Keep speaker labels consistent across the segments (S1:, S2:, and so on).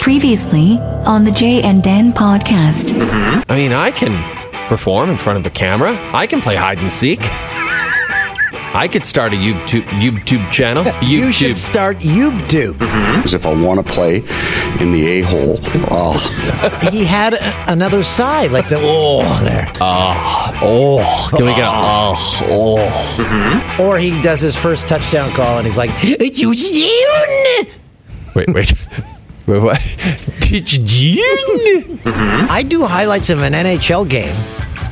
S1: Previously on the Jay and Dan podcast. Mm-hmm.
S2: I mean, I can perform in front of a camera. I can play hide and seek. I could start a YouTube YouTube channel. YouTube.
S3: You should start YouTube. Mm-hmm.
S4: Because if I want to play in the a hole, oh,
S3: He had a- another side, like the oh there, ah,
S2: oh, can we get a ah. Ah, oh oh?
S3: or he does his first touchdown call and he's like, "Touchdown!"
S2: Wait, wait, wait, what?
S3: I do highlights of an NHL game,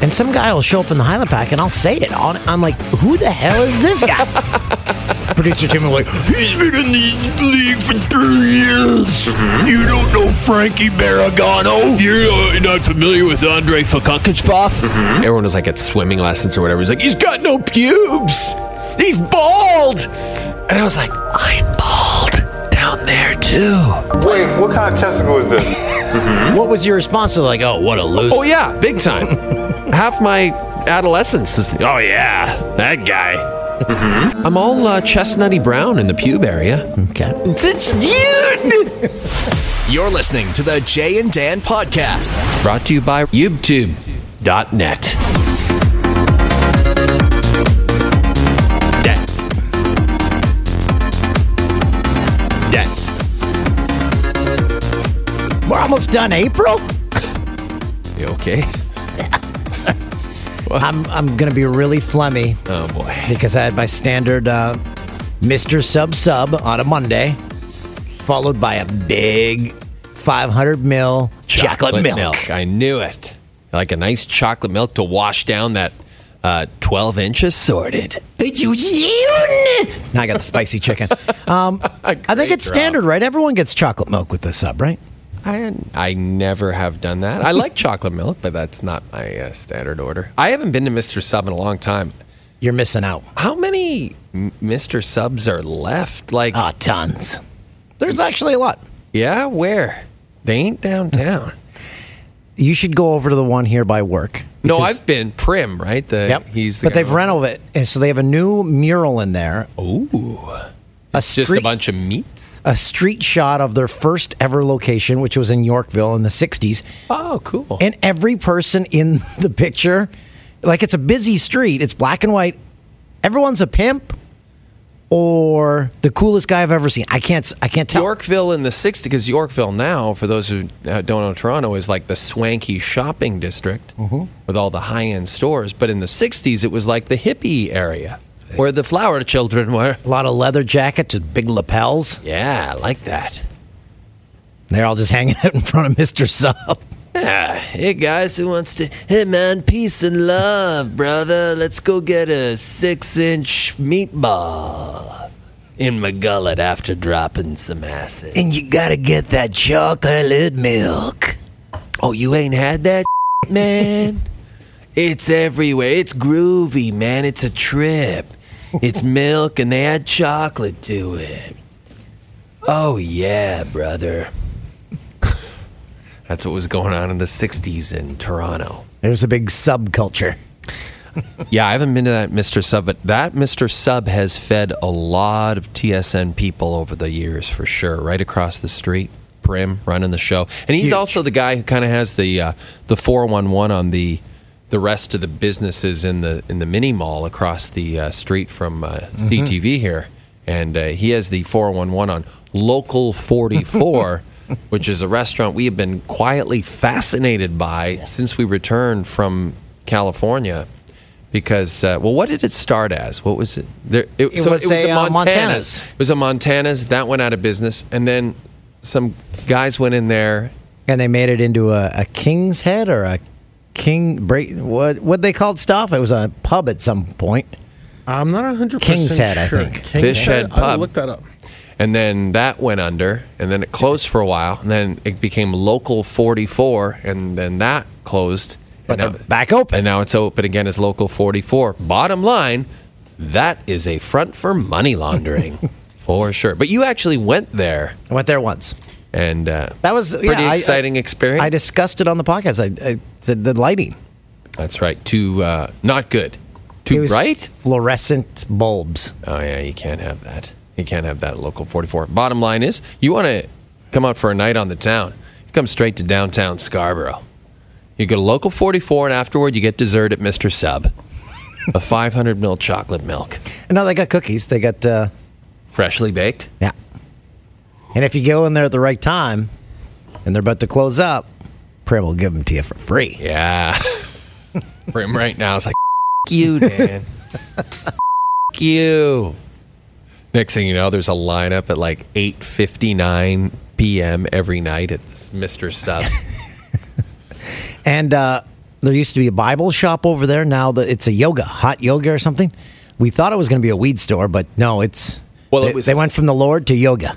S3: and some guy will show up in the highlight pack, and I'll say it. On, I'm like, who the hell is this guy? Producer Tim will like,
S5: He's been in the league for three years. You don't know Frankie Baragano? You're uh, not familiar with Andre Fakakisfov?
S2: Everyone was like at swimming lessons or whatever. He's like, he's got no pubes. He's bald. And I was like, I'm bald down there too.
S6: Wait, what kind of testicle is this?
S3: what was your response to like, oh, what a loser?
S2: Oh yeah, big time. Half my adolescence is. Oh yeah, that guy. I'm all uh, chestnutty brown in the pube area.
S3: Okay.
S2: It's dude.
S7: You're listening to the Jay and Dan podcast.
S2: Brought to you by YouTube.net.
S3: almost done, April.
S2: You okay?
S3: I'm I'm gonna be really flummy
S2: Oh boy.
S3: because I had my standard uh, Mr. Sub Sub on a Monday, followed by a big 500 mil chocolate, milk.
S2: I knew it. Like a nice chocolate milk to wash down that uh, 12 inches sorted.
S3: Now I got the spicy chicken. Um, I think
S2: Great
S3: it's
S2: drop.
S3: standard, right? Everyone gets chocolate milk with the sub, right?
S2: I I never have done that. I like chocolate milk, but that's not my uh, standard order. I haven't been to Mr. Sub in a long time.
S3: You're missing out.
S2: How many Mr. Subs are left? Like,
S3: Ah, tons. There's actually a lot.
S2: yeah, where? They ain't downtown.
S3: You should go over to the one here by work.
S2: no, I've been Prim, right? The,
S3: Yep.
S2: He's the
S3: but they've renovated it, so they have a new mural in there.
S2: Ooh,
S3: A
S2: just a bunch of meats.
S3: A street shot of their first ever location, which was in Yorkville in the '60s.
S2: Oh, cool.
S3: And every person in the picture, like it's a busy street, it's black and white. Everyone's a pimp or the coolest guy I've ever seen. I can't. I can't tell.
S2: Yorkville in the 60s, because Yorkville now, for those who uh, don't know Toronto, is like the swanky shopping district with all the high end stores. But in the 60s, it was like the hippie area where the flower children were.
S3: A lot of leather jackets with big lapels.
S2: Yeah, I like that.
S3: They're all just hanging out in front of Mister Sub.
S2: Yeah. Hey, guys, who wants to? Hey, man, peace and love, brother. Let's go get a six inch meatball in my gullet after dropping some acid.
S3: And you gotta get that chocolate milk.
S2: Oh, you ain't had that, man? It's everywhere. It's groovy, man. It's a trip. It's milk and they add chocolate to it. Oh, yeah, brother. That's what was going on in the 60s in Toronto.
S3: There's a big subculture.
S2: Yeah, I haven't been to that Mr. Sub, but that Mr. Sub has fed a lot of TSN people over the years for sure. Right across the street, Prim running the show, and he's
S3: Huge.
S2: also the guy who kind of has the uh, the four one one on the the rest of the businesses in the in the mini mall across the uh, street from uh, CTV here, and uh, he has the four one one on Local Forty Four. Which is a restaurant we have been quietly fascinated by since we returned from California because uh, well what did it start as? What was it? There it,
S3: It was a, uh,
S2: Montana's.
S3: Montana's.
S2: it was a Montana's. That went out of business. And then some guys went in there.
S3: And they made it into a, a king's head or a king break. What what they called stuff? It was a pub at some point.
S6: I'm not 100%
S3: King's Head, I
S6: sure.
S3: think.
S6: King's
S2: Fish Head
S6: I'll
S2: Pub.
S6: look that up.
S2: and then that went under and then it closed for a while and then it became local 44 and then that closed
S3: But
S2: and
S3: they're back open.
S2: and now it's open again as local 44 bottom line that is a front for money laundering for sure but you actually went there
S3: I went there once.
S2: And uh,
S3: That was
S2: pretty
S3: yeah,
S2: exciting
S3: I,
S2: experience
S3: I discussed it on the podcast. I, I said the lighting.
S2: that's right too uh, not good too bright
S3: Fluorescent bulbs.
S2: Oh yeah, you can't have that. You can't have that local 44. Bottom line is, you want to come out for a night on the town. You come straight to downtown Scarborough. You go to local 44, and afterward, you get dessert at Mr. Sub. A 500 ml chocolate milk,
S3: And now they got cookies. They got uh,
S2: freshly baked.
S3: yeah. And if you go in there at the right time, and they're about to close up, Prim will give them to you for free.
S2: Yeah. Prim right now is like, you, Dan. You. Next thing you know, there's a lineup at like 8.59 p.m. every night at this Mr. Sub.
S3: And uh, there used to be a Bible shop over there. Now the, it's a yoga, hot yoga or something. We thought it was going to be a weed store, but no, it's.
S2: Well, it
S3: they,
S2: was-
S3: they went from the Lord to yoga.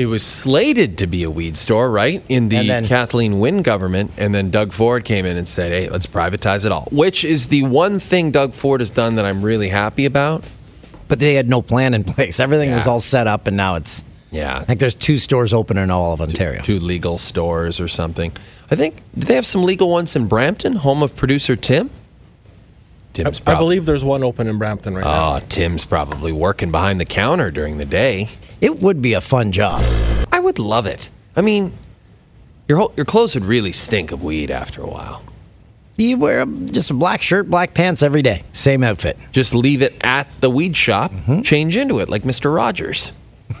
S2: It was slated to be a weed store, right? In the
S3: then-
S2: Kathleen Wynne government. And then Doug Ford came in and said, hey, let's privatize it all, which is the one thing Doug Ford has done that I'm really happy about.
S3: But they had no plan in place. Everything was all set up, and now it's.
S2: Yeah.
S3: I think there's two stores open in all of Ontario.
S2: Two legal stores or something. I think, do they have some legal ones in Brampton, home of producer Tim? Tim's
S8: I
S2: prob-
S8: believe there's one open in Brampton right now.
S2: Oh, Tim's probably working behind the counter during the day.
S3: It would be a fun job.
S2: I would love it. I mean, your whole, your clothes would really stink of weed after a while.
S3: You wear just a black shirt, black pants every day, same outfit.
S2: Just leave it at the weed shop, mm-hmm. change into it like Mr. Rogers.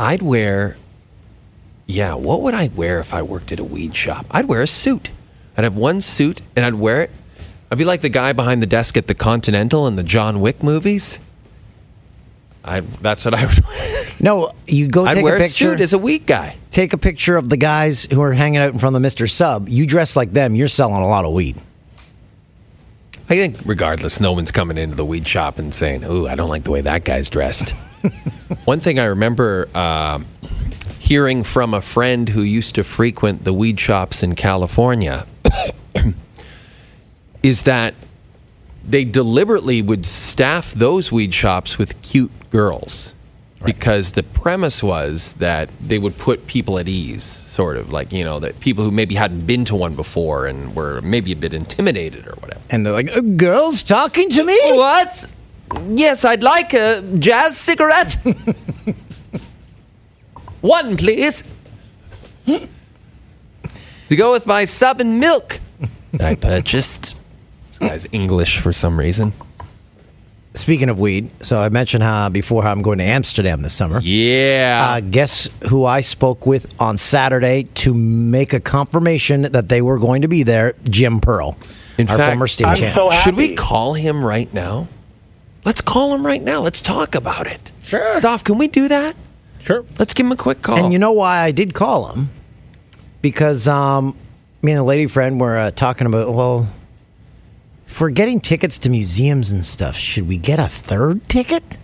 S2: I'd wear, yeah, what would I wear if I worked at a weed shop? I'd wear a suit. I'd have one suit and I'd wear it. I'd be like the guy behind the desk at the Continental in the John Wick movies. I, that's what I would wear.
S3: No, you go
S2: I'd
S3: take
S2: wear
S3: a
S2: a
S3: picture.
S2: suit as a weed guy.
S3: take a picture of the guys who are hanging out in front of Mr. Sub. You dress like them. You're selling a lot of weed.
S2: I think, regardless, no one's coming into the weed shop and saying, "Ooh, I don't like the way that guy's dressed." One thing I remember um hearing from a friend who used to frequent the weed shops in California is that they deliberately would staff those weed shops with cute girls. Because the premise was that they would put people at ease sort of like you know that people who maybe hadn't been to one before and were maybe a bit intimidated or whatever.
S3: And they're like, "Uh, girls talking to me?
S2: what? Yes i'd like a jazz cigarette one please to go with my sub and milk that i purchased this guy's english for some reason
S3: Speaking of weed, so I mentioned how before how I'm going to Amsterdam this summer.
S2: yeah
S3: Uh, guess who I spoke with on Saturday to make a confirmation that they were going to be there? Jim Pearl,
S2: In
S3: our
S2: fact,
S3: former state
S9: I'm
S3: champ.
S9: so
S2: Should we call him right now? Let's call him right now. Let's talk about it.
S3: Sure.
S2: Stoff, can we do that?
S8: Sure.
S2: Let's give him a quick call.
S3: And you know why I did call him? Because um, me and a lady friend were uh, talking about, well, if we're getting tickets to museums and stuff, should we get a third ticket?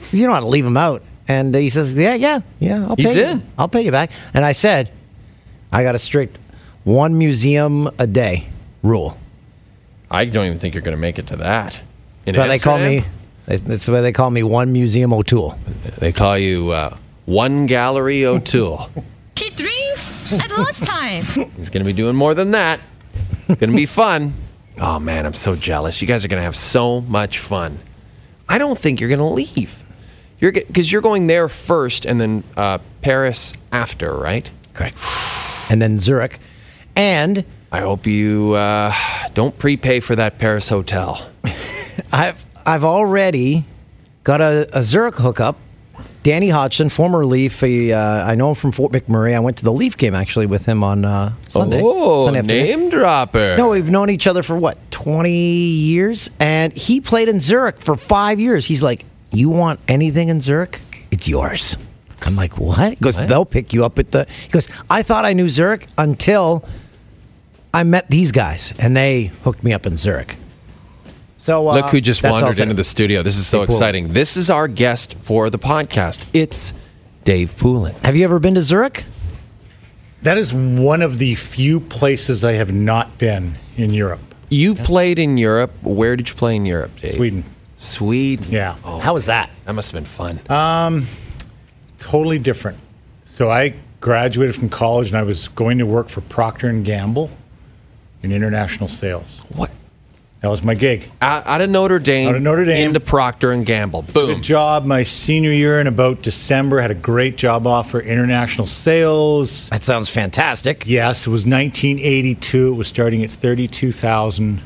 S3: 'Cause You don't want to leave him out. And he says, yeah, yeah, yeah, I'll
S2: He's
S3: pay
S2: in.
S3: You. I'll pay you back. And I said, I got a strict one museum a day rule.
S2: I don't even think you're going to make it to that. In
S3: But they call
S2: Amsterdam,
S3: me, that's why they call me one museum O'Toole.
S2: They call you uh, One Gallery O'Toole.
S10: He drinks at lunchtime.
S2: He's going to be doing more than that. It's going to be fun. Oh man, I'm so jealous. You guys are going to have so much fun. I don't think you're going to leave. You're because you're going there first, and then uh, Paris after, right?
S3: Correct. And then Zurich. And
S2: I hope you uh, don't prepay for that Paris hotel.
S3: I've I've already got a, a Zurich hookup. Danny Hodgson, former Leaf. He, uh, I know him from Fort McMurray. I went to the Leaf game actually with him on uh, Sunday.
S2: Oh,
S3: Sunday afternoon.
S2: name dropper.
S3: No, we've known each other for what twenty years, and he played in Zurich for five years. He's like, "You want anything in Zurich? It's yours." I'm like, "What?" He goes,
S2: What?
S3: "They'll pick you up at the." He goes, "I thought I knew Zurich until I met these guys, and they hooked me up in Zurich." So uh,
S2: Look who just
S3: that's
S2: wandered into the studio. This is so
S3: Dave Poulin.
S2: exciting. This is our guest for the podcast. It's Dave Poulin.
S3: Have you ever been to Zurich?
S11: That is one of the few places I have not been in Europe.
S2: You played in Europe. Where did you play in Europe, Dave?
S11: Sweden.
S2: Sweden.
S11: Yeah.
S2: Oh,
S3: How was that?
S2: that must have been fun.
S11: Uh, Totally different. So I graduated from college and I was going to work for Procter and Gamble in international sales.
S2: what?
S11: That was my gig.
S2: Out, out of Notre Dame,
S11: Out of Notre Dame.
S2: into Procter and Gamble. Boom.
S11: Good job my senior year in about December. Had a great job offer, international sales.
S3: That sounds fantastic.
S11: Yes, it was 1982. It was starting at 32,000.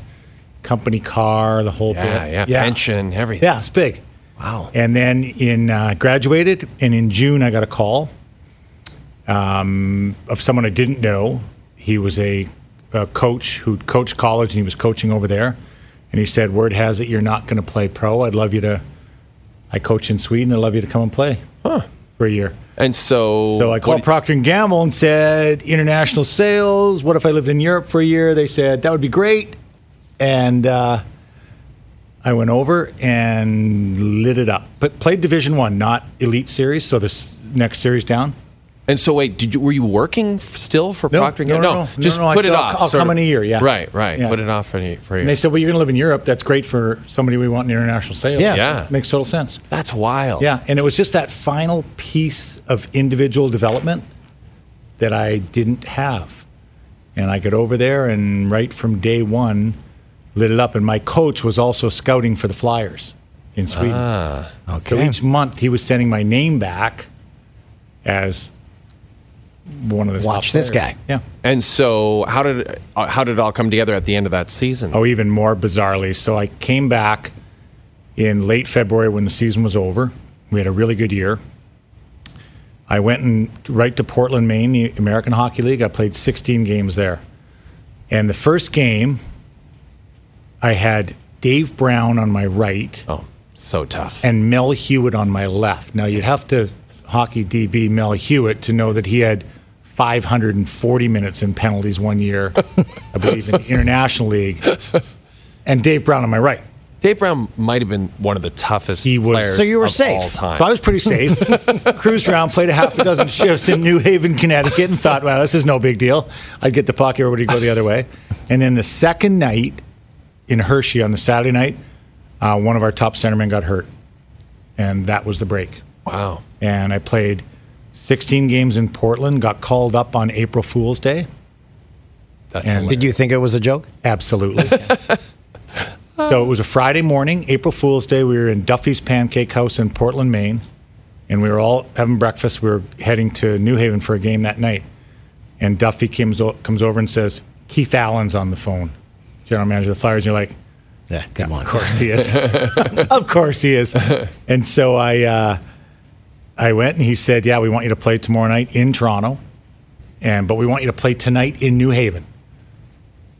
S11: Company car, the whole
S2: Yeah,
S11: bit.
S2: yeah, yeah, pension, everything.
S11: Yeah, it's big.
S3: Wow.
S11: And then in uh, graduated, and in June I got a call um, of someone I didn't know. He was a, a coach who coached college, and he was coaching over there. And he said, "Word has it you're not going to play pro. I'd love you to. I coach in Sweden. I'd love you to come and play for a year."
S2: And so,
S11: So I called
S2: what-
S11: Procter and Gamble and said, "International sales. What if I lived in Europe for a year?" They said that would be great, and uh, I went over and lit it up. But played Division One, not Elite Series. So this next series down.
S2: And so, wait, did you were you working still for
S11: No,
S2: Procter and
S11: no,
S2: Gamble?
S11: no, no.
S2: just
S11: No, no, I
S2: put it
S11: said,
S2: off.
S11: I'll- I'll come
S2: of.
S11: in a year, yeah.
S2: Right, right.
S11: Yeah.
S2: Put it off for a, year.
S11: And they said, "Well, you're going to live in Europe. That's great for somebody we want in international sales."
S3: Yeah.
S2: Yeah.
S11: makes total sense.
S2: That's wild.
S11: Yeah, and it was just that final piece of individual development that I didn't have. And I got over there and right from day one lit it up. And my coach was also scouting for the Flyers in Sweden.
S2: Ah,
S3: okay.
S11: So each month he was sending my name back as one of the
S3: Watch this guy.
S11: Yeah.
S2: And so, how did uh, how did it all come together at the end of that season?
S11: Oh, even more bizarrely. So I came back in late February when the season was over. We had a really good year. I went and right to Portland, Maine, the American Hockey League. I played 16 games there. And the first game, I had Dave Brown on my right
S2: Oh, so tough.
S11: and Mel Hewitt on my left. Now you'd have to hockey DB Mel Hewitt to know that he had 540 minutes in penalties one year, I believe, in the International League, and Dave Brown on my right.
S2: Dave Brown might have been one of the toughest
S11: He was-
S2: players
S3: So you were
S2: of
S3: safe.
S2: all time.
S11: So I was pretty safe. Cruised around, played a half a dozen shifts in New Haven, Connecticut, and thought, well, this is no big deal. I'd get the puck, everybody would go the other way. And then the second night in Hershey on the Saturday night, uh, one of our top centermen got hurt. And that was the break.
S2: wow.
S11: and I played 16 games in Portland. Got called up on April Fool's Day.
S2: That's
S11: And-
S2: hilarious.
S3: Did you think it was a joke?
S11: Absolutely. so it was a Friday morning, April Fool's Day. We were in Duffy's Pancake House in Portland, Maine, and we were all having breakfast. We were heading to New Haven for a game that night, and Duffy comes o- comes over and says, "Keith Allen's on the phone, general manager of the Flyers." And you're like,
S3: Yeah, come on.
S11: Of course he is. of course he is. And so I, uh, I went and he said, "Yeah, we want you to play tomorrow night in Toronto, and but we want you to play tonight in New Haven."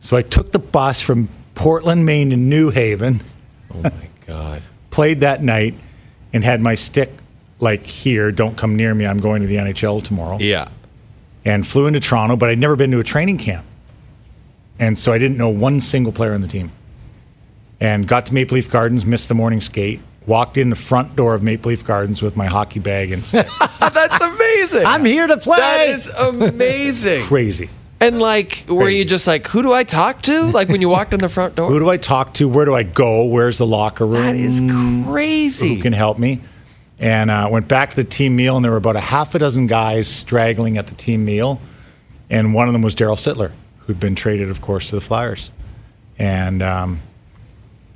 S11: So I took the bus from Portland, Maine, to New Haven,
S2: oh my god.
S11: played that night, and had my stick like here. Don't come near me. I'm going to the NHL tomorrow
S2: Yeah.
S11: and flew into Toronto, but I'd never been to a training camp. And so I didn't know one single player on the team. And got to Maple Leaf Gardens, missed the morning skate, walked in the front door of Maple Leaf Gardens with my hockey bag and said,
S2: That's amazing.
S3: I'm here to play.
S2: That is amazing.
S11: crazy.
S2: And like, were you just like, who do I talk to? Like when you walked in the front door?
S11: Who do I talk to? Where do I go? Where's the locker room?
S2: that is crazy.
S11: Who can help me? And uh, went back to the team meal, and there were about a half a dozen guys straggling at the team meal. And one of them was Daryl Sittler, who'd been traded, of course, to the Flyers. And um,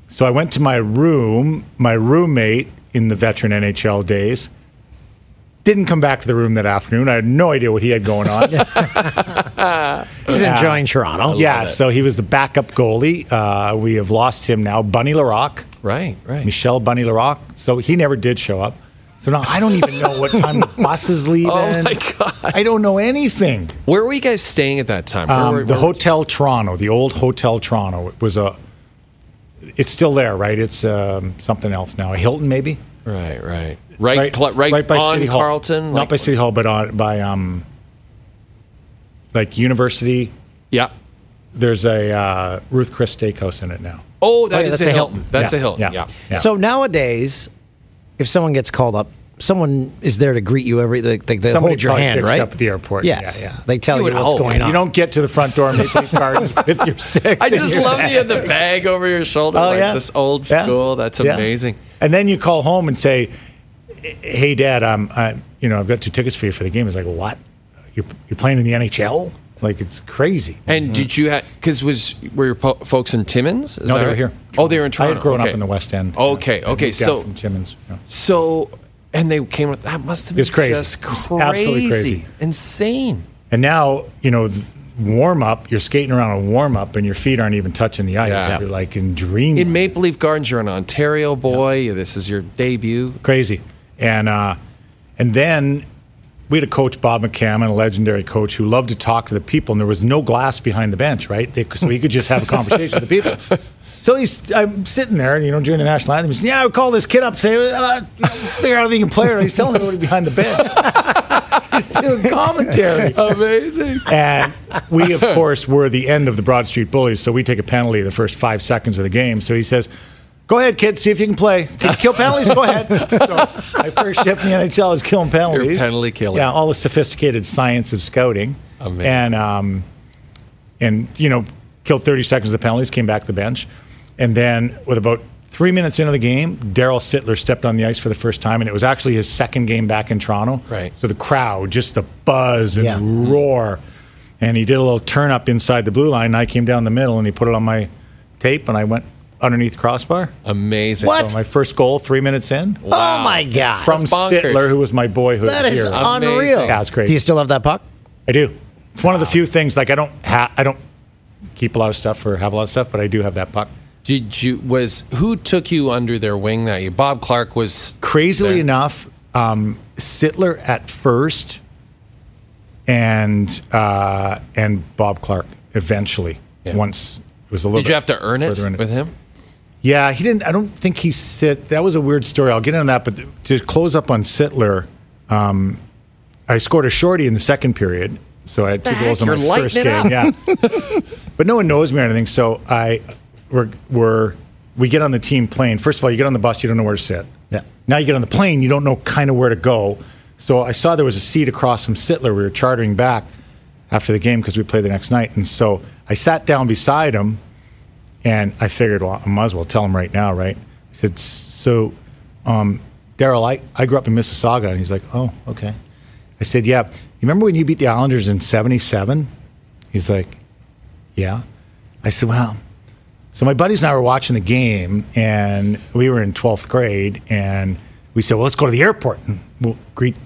S11: so I went to my room. My roommate in the veteran NHL days didn't come back to the room that afternoon. I had no idea what he had going on.
S3: He's enjoying Toronto.
S11: yeah, so he was the backup goalie. Uh, we have lost him now. Bunny Larocque.
S2: Right, right.
S11: Michel Bunny Larocque. So he never did show up. So now I don't even know what time the bus is leaving.
S2: Oh my God.
S11: I don't know anything.
S2: Where were you guys staying at that time? Where
S11: Um, the
S2: where-
S11: Hotel Toronto, the old Hotel Toronto, it was a. It's still there, right? It's um, something else now. A Hilton, maybe.
S2: Right, right. Right, cl- right,
S11: by
S2: on
S11: City Hall.
S2: Carlton?
S11: Not
S2: like-
S11: by City Hall, but on by um, like University.
S2: Yeah.
S11: There's a uh, Ruth Chris Steakhouse in it now.
S2: Oh, that
S3: yeah,
S2: is
S3: that's
S2: a
S3: a
S2: Hilton.
S3: Hilton.
S2: That's
S11: Yeah,
S2: a Hilton.
S11: yeah,
S2: Yeah.
S11: yeah.
S3: So nowadays, if someone gets called up, someone is there to greet you every. They, they, they
S11: Somebody
S3: hold your hand,
S11: picks you
S3: right?
S11: up at the airport.
S3: Yes.
S11: Yeah, yeah.
S3: They tell
S2: You
S3: you, what's
S2: hope.
S3: going on.
S11: You don't get to the front door and Maple Leaf Gardens with your stick.
S2: I just love
S11: hand.
S2: you in the bag over your shoulder,
S11: Oh
S2: like
S11: yeah,
S2: this old
S11: Yeah.
S2: school. That's
S11: Yeah.
S2: amazing.
S11: And then you call home and say, "Hey, Dad, I'm, I, you know, I've got two tickets for you for the game." It's like, what? You're, you're playing in the NHL? Like it's crazy.
S2: And mm-hmm. did you have because was were your po- folks in Timmins? Is
S11: No,
S2: that
S11: they were
S2: right?
S11: here.
S2: Oh, they were in Toronto.
S11: I had grown
S2: okay.
S11: up in the West End.
S2: Okay,
S11: I
S2: okay, so-
S11: from Timmins. yeah.
S2: So, and they came with that must have been
S11: It's crazy.
S2: just
S11: It's
S2: crazy,
S11: absolutely crazy.
S2: insane.
S11: And now, you know, warm up, you're skating around a warm up and your feet aren't even touching the ice.
S2: Yeah.
S11: You're like in dream.
S2: In Maple Leaf Gardens, you're an Ontario boy. This is your debut.
S11: crazy. And uh, and then we had a coach, Bob McCammon, a legendary coach, who loved to talk to the people, and there was no glass behind the bench, right? They, so he could just have a conversation with the people. So he's, I'm sitting there, you know, during the national anthem. He's, yeah, I would call this kid up, and say, uh, you know, figure out if he can play. Or he's telling everybody behind the bench. he's doing commentary.
S2: Amazing.
S11: And we, of course, were the end of the Broad Street Bullies, so we take a penalty the first five seconds of the game. So he says, Go ahead, kid, see if you can play. Can you kill penalties? Go ahead. So my first shift in the NHL was killing penalties.
S2: penalty killer.
S11: Yeah, all the sophisticated science of scouting.
S2: Amazing.
S11: And, um, and you know, killed 30 seconds of the penalties, came back to the bench. And then with about three minutes into the game, Daryl Sittler stepped on the ice for the first time, and it was actually his second game back in Toronto.
S2: Right.
S11: So the crowd, just the buzz and
S3: Yeah.
S11: the roar. And he did a little turn up inside the blue line, and I came down the middle, and he put it on my tape, and I went underneath crossbar.
S2: Amazing.
S3: What?
S11: So my first goal, three minutes in,
S3: Oh my god!
S11: from
S2: That's bonkers.
S11: Sittler, who was my boyhood
S3: that is
S11: hero.
S2: Amazing.
S3: unreal.
S11: Yeah, it's crazy.
S3: Do you still have that puck?
S11: I do. It's one of the few things. Like I don't, ha- I don't keep a lot of stuff or have a lot of stuff, but I do have that puck.
S2: Did you was who took you under their wing that year? Bob Clarke was
S11: Crazily
S2: there.
S11: enough, um, Sittler at first, and uh, and Bob Clarke eventually.
S2: Yeah.
S11: Once it was a little.
S2: Did you
S11: bit
S2: have to earn it
S11: further in
S2: with him?
S11: Yeah, he didn't. I don't think he sit. That was a weird story. I'll get into that. But to close up on Sittler, um, I scored a shorty in the second period, so I had two
S2: The
S11: goals
S2: heck,
S11: in my
S2: you're
S11: first game.
S2: it
S11: Yeah, but no one knows me or anything. So I, we're, we're we get on the team plane. First of all, you get on the bus, you don't know where to sit.
S3: Yeah.
S11: Now you get on the plane, you don't know kind of where to go. So I saw there was a seat across from Sittler. We were chartering back after the game because we played the next night, and so I sat down beside him. And I figured, well, I might as well tell him right now, right? I said, so, um, Daryl, I, I grew up in Mississauga. And he's like, oh, okay. I said, yeah. You remember when you beat the Islanders in 77? He's like, yeah. I said, well, so my buddies and I were watching the game, and we were in 12th grade, and we said, well, let's go to the airport and we'll greet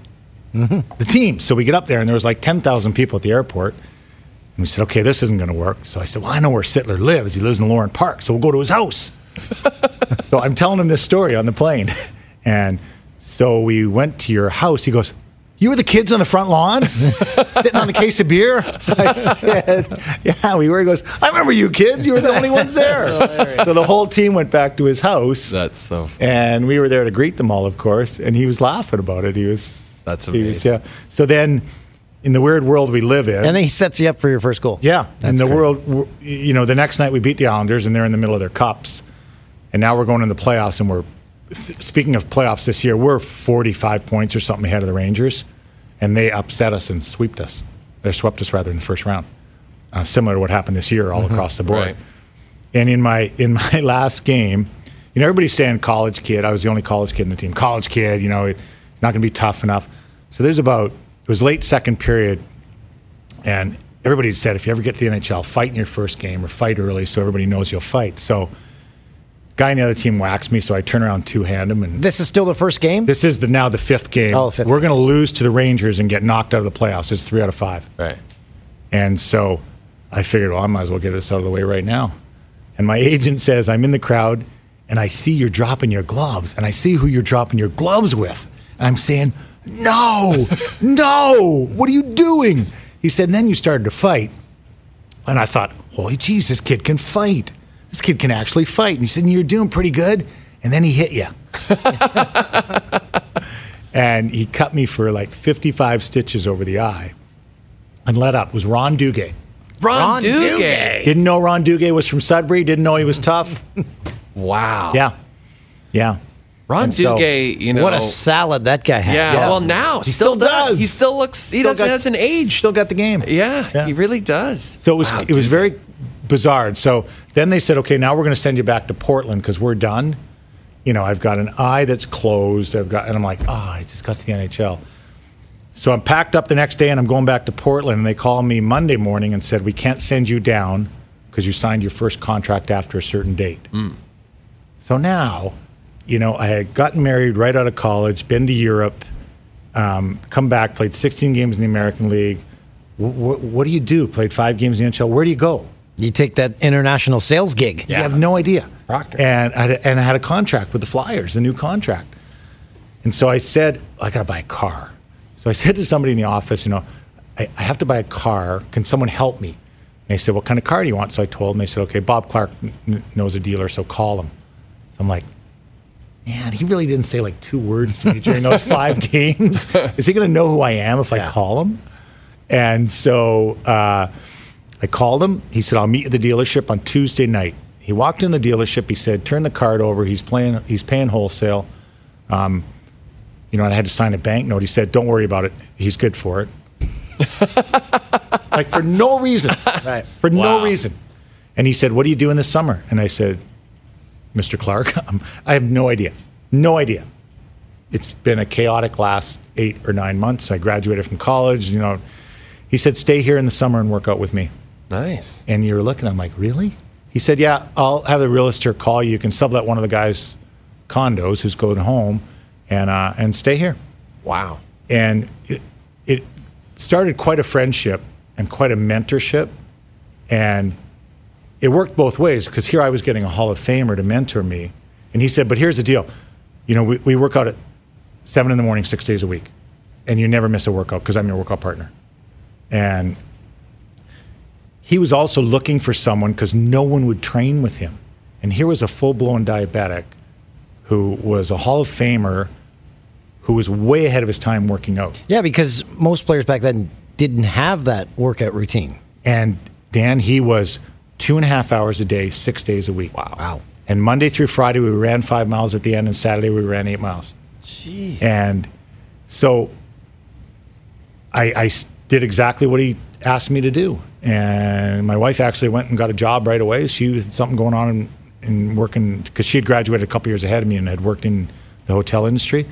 S11: mm-hmm. the team. So we get up there, and there was like 10,000 people at the airport. And we said, okay, this isn't going to work. So I said, well, I know where Sittler lives. He lives in Lorne Park. So we'll go to his house. so I'm telling him this story on the plane. And so we went to your house. He goes, you were the kids on the front lawn sitting on the case of beer? I said, yeah, we were. He goes, I remember you kids. You were the only ones there. so the whole team went back to his house.
S2: That's so.
S11: And we were there to greet them all, of course. And he was laughing about it. He was.
S2: That's
S11: He was,
S2: amazing.
S11: yeah. So then, in the weird world we live in,
S3: And then he sets you up for your first goal.
S11: yeah, in the
S3: great.
S11: world, you know, the next night we beat the Islanders, and they're in the middle of their cups, and now we're going in the playoffs, and we're speaking of playoffs this year, we're 45 points or something ahead of the Rangers, and they upset us and swept us. They swept us rather in the first round, uh, similar to what happened this year all across the board.
S2: Right.
S11: And in my in my last game, you know, everybody's saying college kid. I was the only college kid in the team. College kid, you know, it's not going to be tough enough. So there's about it was late second period, and everybody said if you ever get to the NHL, fight in your first game or fight early so everybody knows you'll fight. So guy on the other team whacks me, so I turn around two hand him, and
S3: This is still the first game.
S11: this is the now the fifth game.
S3: Oh, fifth
S11: We're going to lose to the Rangers and get knocked out of the playoffs. It's three out of five.
S2: Right.
S11: And so I figured, well, I might as well get this out of the way right now. And my agent says, I'm in the crowd and I see you're dropping your gloves and I see who you're dropping your gloves with. And I'm saying, no, no, what are you doing? He said, and then you started to fight. And I thought, holy jeez, this kid can fight. This kid can actually fight. And he said, you're doing pretty good. And then he hit you. and he cut me for like 55 stitches over the eye and let up. It was Ron Duguay.
S2: Ron,
S3: Ron
S2: Duguay.
S3: Duguay.
S11: Didn't know Ron Duguay was from Sudbury. Didn't know he was tough.
S2: Wow.
S11: yeah, yeah.
S2: Ron
S11: And so-
S2: Duguay. You know.
S3: what a salad that guy had.
S2: yeah, Well, now
S11: He
S2: still,
S11: still does.
S2: He still looks. He
S11: Still
S2: doesn't
S11: got-
S2: hasn't aged.
S11: Still got the game.
S2: yeah,
S11: Yeah.
S2: he really does.
S11: So it was
S2: Wow,
S11: it was
S2: Duguay.
S11: very bizarre. So then they said, okay, now we're going to send you back to Portland because we're done. You know, I've got an eye that's closed. I've got, and I'm like, oh, I just got to the NHL. So I'm packed up the next day and I'm going back to Portland. And they called me Monday morning and said, We can't send you down because you signed your first contract after a certain date. So now, you know, I had gotten married right out of college, been to Europe, um, come back, played 16 games in the American League. W- w- what do you do? Played five games in the NHL. Where do you go?
S3: You take that international sales gig.
S11: You have no idea.
S8: Procter.
S11: And I, had, and I had a contract with the Flyers, a new contract. And so I said, I got to buy a car. So I said to somebody in the office, you know, I, I have to buy a car. Can someone help me? And they said, What kind of car do you want? So I told them, they said, Okay, Bob Clarke n- knows a dealer, so call him. So I'm like, Man, he really didn't say like two words to me during those five games. Is he going to know who I am if I call him? And so uh, I called him. He said, I'll meet you at the dealership on Tuesday night. He walked in the dealership. He said, turn the card over. He's playing, he's paying wholesale. Um, you know, I had to sign a bank note. He said, don't worry about it. He's good for it. like for no reason.
S3: Right.
S11: For no reason. And he said, what are you doing this summer? And I said, Mr. Clarke, um, I have no idea. No idea. It's been a chaotic last eight or nine months. I graduated from college. You know, he said, stay here in the summer and work out with me.
S2: Nice.
S11: And you're looking, I'm like, really? He said, yeah, I'll have the realtor call you. You can sublet one of the guys' condos who's going home and, uh, and stay here.
S2: Wow.
S11: And it, it started quite a friendship and quite a mentorship. And it worked both ways because here I was getting a Hall of Famer to mentor me. And he said, but here's the deal. You know, we, we work out at seven in the morning, six days a week. And you never miss a workout because I'm your workout partner. And he was also looking for someone because no one would train with him. And here was a full blown diabetic who was a Hall of Famer who was way ahead of his time working out.
S3: Yeah, because most players back then didn't have that workout routine.
S11: And Dan, he was two and a half hours a day, six days a week.
S2: Wow. Wow.
S11: And Monday through Friday, we ran five miles at the end, and Saturday, we ran eight miles.
S2: Jeez.
S11: And so I did exactly what he asked me to do. And my wife actually went and got a job right away. She had something going on and, in working, because she had graduated a couple years ahead of me and had worked in the hotel industry.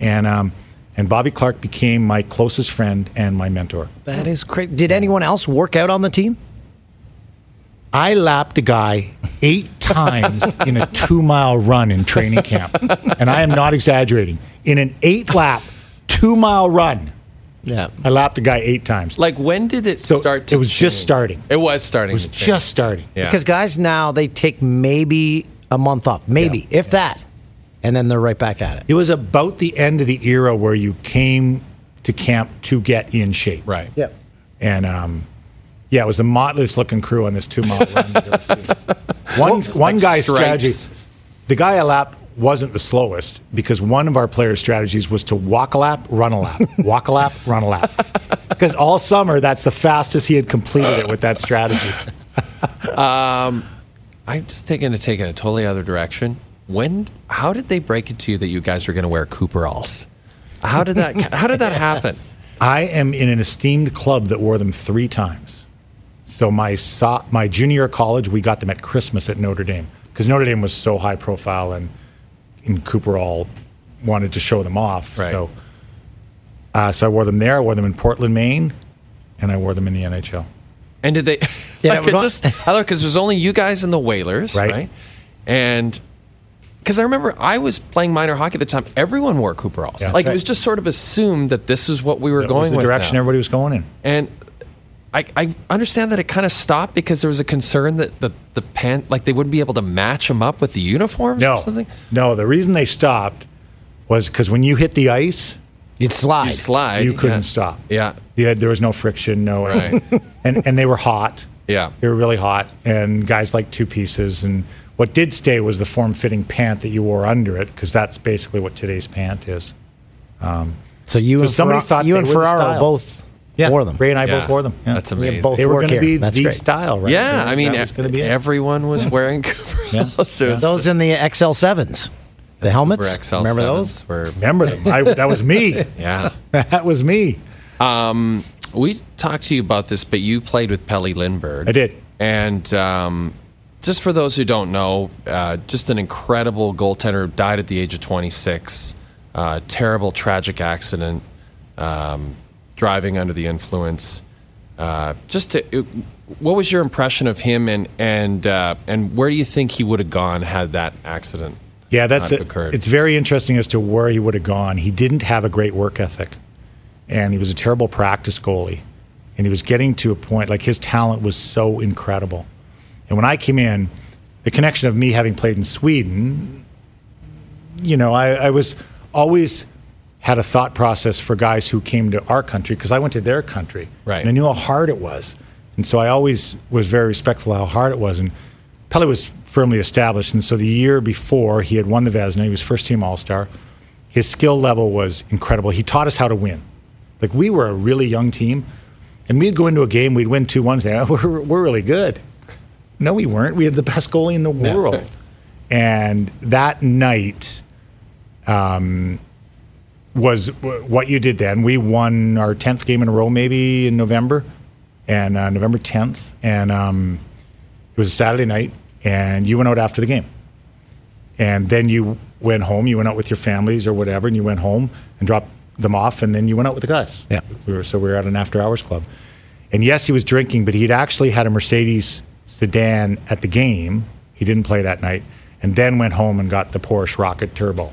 S11: And, um, and Bobby Clarke became my closest friend and my mentor.
S3: That is crazy. Did anyone else work out on the team?
S11: I lapped a guy eight times in a two mile run in training camp. And I am not exaggerating. In an eight lap, two mile run,
S3: Yeah.
S11: I lapped a guy eight times.
S2: Like when did it
S11: So
S2: start to
S11: it was just
S2: change?
S11: starting.
S2: It was starting.
S11: It was
S2: to change.
S11: just starting.
S2: Yeah.
S3: Because guys now they take maybe a month off, maybe if that, and then they're right back at it.
S11: It was about the end of the era where you came to camp to get in shape.
S2: right.
S3: Yeah.
S11: And um, yeah, it was the motleyest looking crew on this two mile run. you've ever seen. One, one
S2: Like
S11: guy's
S2: stripes.
S11: strategy, the guy I lapped wasn't the slowest because one of our players' strategies was to walk a lap, run a lap, walk a lap, run a lap. Because all summer, that's the fastest he had completed it with that strategy.
S2: Um, I'm just taking it taking a totally other direction. When? How did they break it to you that you guys were going to wear Cooperalls? How did that? How did that happen?
S11: I am in an esteemed club that wore them three times. So my so- my junior year of college, we got them at Christmas at Notre Dame because Notre Dame was so high profile, and and Cooper all wanted to show them off.
S2: Right.
S11: So, uh, so I wore them there. I wore them in Portland, Maine, and I wore them in the NHL.
S2: And did they?
S3: Yeah,
S2: like,
S3: we're
S2: it
S3: going-
S2: just because there's only you guys and the Whalers,
S11: Right.
S2: right? And because I remember I was playing minor hockey at the time, everyone wore Cooperalls.
S11: Yeah.
S2: like it was just sort of assumed that this is what we were
S11: That
S2: going
S11: was the
S2: with.
S11: direction
S2: now.
S11: everybody was going in.
S2: And I, I understand that it kind of stopped because there was a concern that the the pant like they wouldn't be able to match them up with the uniforms
S11: No,
S2: or something.
S11: no. The reason they stopped was because when you hit the ice,
S3: You'd slide.
S2: You slide.
S11: you couldn't
S2: yeah.
S11: stop.
S2: Yeah.
S11: You had, there was no friction, no,
S2: Right.
S11: and and they were hot.
S2: Yeah.
S11: They were really hot, and guys like two pieces. And what did stay was the form-fitting pant that you wore under it, because that's basically what today's pant is.
S3: Um, so you
S11: So
S3: and
S11: somebody
S3: Ferra-
S11: thought
S3: you and
S11: were
S3: Ferraro both
S11: Yeah,
S3: wore them.
S11: Ray and I
S2: Yeah.
S11: both wore them. Yeah.
S2: That's
S3: We
S2: amazing.
S3: both
S11: They were
S3: work
S11: going to be
S3: That's
S11: the
S3: great.
S11: style, right?
S2: yeah, I mean,
S11: that was going to be
S2: everyone was wearing Cooperalls. So it
S3: Those in the XL sevens, the helmets.
S2: Cooper XL
S3: Remember those?
S2: Were,
S11: Remember them? I, that was me.
S2: yeah.
S11: that was me.
S2: Um, we talked to you about this, but you played with Pelle Lindbergh.
S11: I did.
S2: And um, just for those who don't know, uh, just an incredible goaltender died at the age of 26. Uh, terrible, tragic accident. Um, driving under the influence. Uh, just to, what was your impression of him, and and uh, and where do you think he would have gone had that accident?
S11: Yeah, that's it.
S2: occurred?
S11: It's very interesting as to where he would have gone. He didn't have a great work ethic, and he was a terrible practice goalie. And he was getting to a point like his talent was so incredible. And when I came in, the connection of me having played in Sweden, you know, I, I was always had a thought process for guys who came to our country because I went to their country,
S2: Right.
S11: And I knew how hard it was, and so I always was very respectful of how hard it was. And Pelle was firmly established, and so the year before he had won the Vezina, he was first team All Star. His skill level was incredible. He taught us how to win. Like we were a really young team, and we'd go into a game, we'd win two one, say, "Oh, we're, we're really good. No, we weren't. We had the best goalie in the world. and that night um, was w- what you did then. We won our 10th game in a row, maybe in November, and uh, November 10th. And um, it was a Saturday night, and you went out after the game. And then you went home, you went out with your families or whatever, and you went home and dropped them off, and then you went out with the guys.
S3: Yeah.
S11: We were, so we were at an after hours club. And yes, he was drinking, but he'd actually had a Mercedes sedan at the game. He didn't play that night, and then went home and got the Porsche Rocket Turbo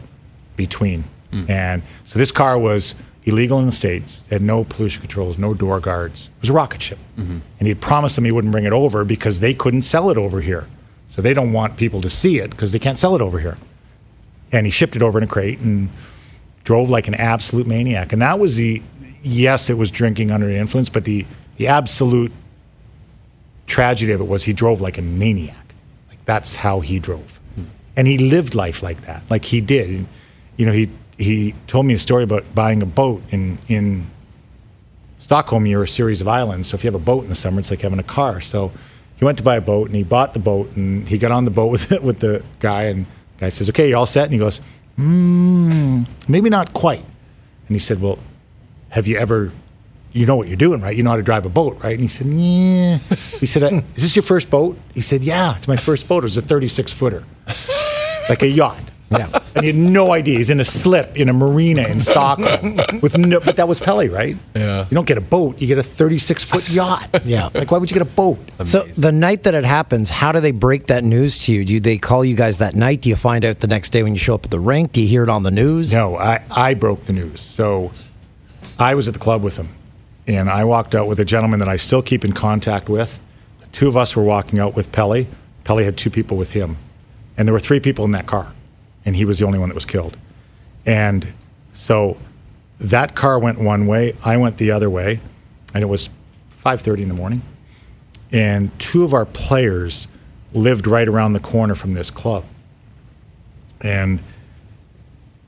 S11: between. And so this car was illegal in the States, had no pollution controls, no door guards. It was a rocket ship. Mm-hmm. And he promised them he wouldn't bring it over because they couldn't sell it over here. So they don't want people to see it because they can't sell it over here. And he shipped it over in a crate and drove like an absolute maniac. And that was the yes, it was drinking under the influence, but the the absolute tragedy of it was he drove like a maniac. Like that's how he drove. Hmm. And he lived life like that. Like he did. You know, he he told me a story about buying a boat in in Stockholm, you're a series of islands. So if you have a boat in the summer, it's like having a car. So he went to buy a boat and he bought the boat and he got on the boat with with the guy and the guy says, "Okay, you all set?" And he goes, "Hmm, maybe not quite." And he said, "Well, have you ever?" You know what you're doing, right? You know how to drive a boat, right? And he said, "Yeah." He said, uh, "Is this your first boat?" He said, "Yeah, it's my first boat. It was a 36 footer, like a yacht."
S3: Yeah.
S11: And he had no idea. He's in a slip in a marina in Stockholm with no. But that was Pelle, right?
S2: Yeah.
S11: You don't get a boat. You get a 36 foot yacht.
S3: Yeah.
S11: Like, why would you get a boat?
S3: So the night that it happens, how do they break that news to you? Do they call you guys that night? Do you find out the next day when you show up at the rink? Do you hear it on the news?
S11: No, I, I broke the news. So I was at the club with him, and I walked out with a gentleman that I still keep in contact with. The Two of us were walking out with Pelle. Pelle had two people with him, and there were three people in that car, and he was the only one that was killed. And so that car went one way, I went the other way, and it was 5:30 in the morning. And two of our players lived right around the corner from this club. And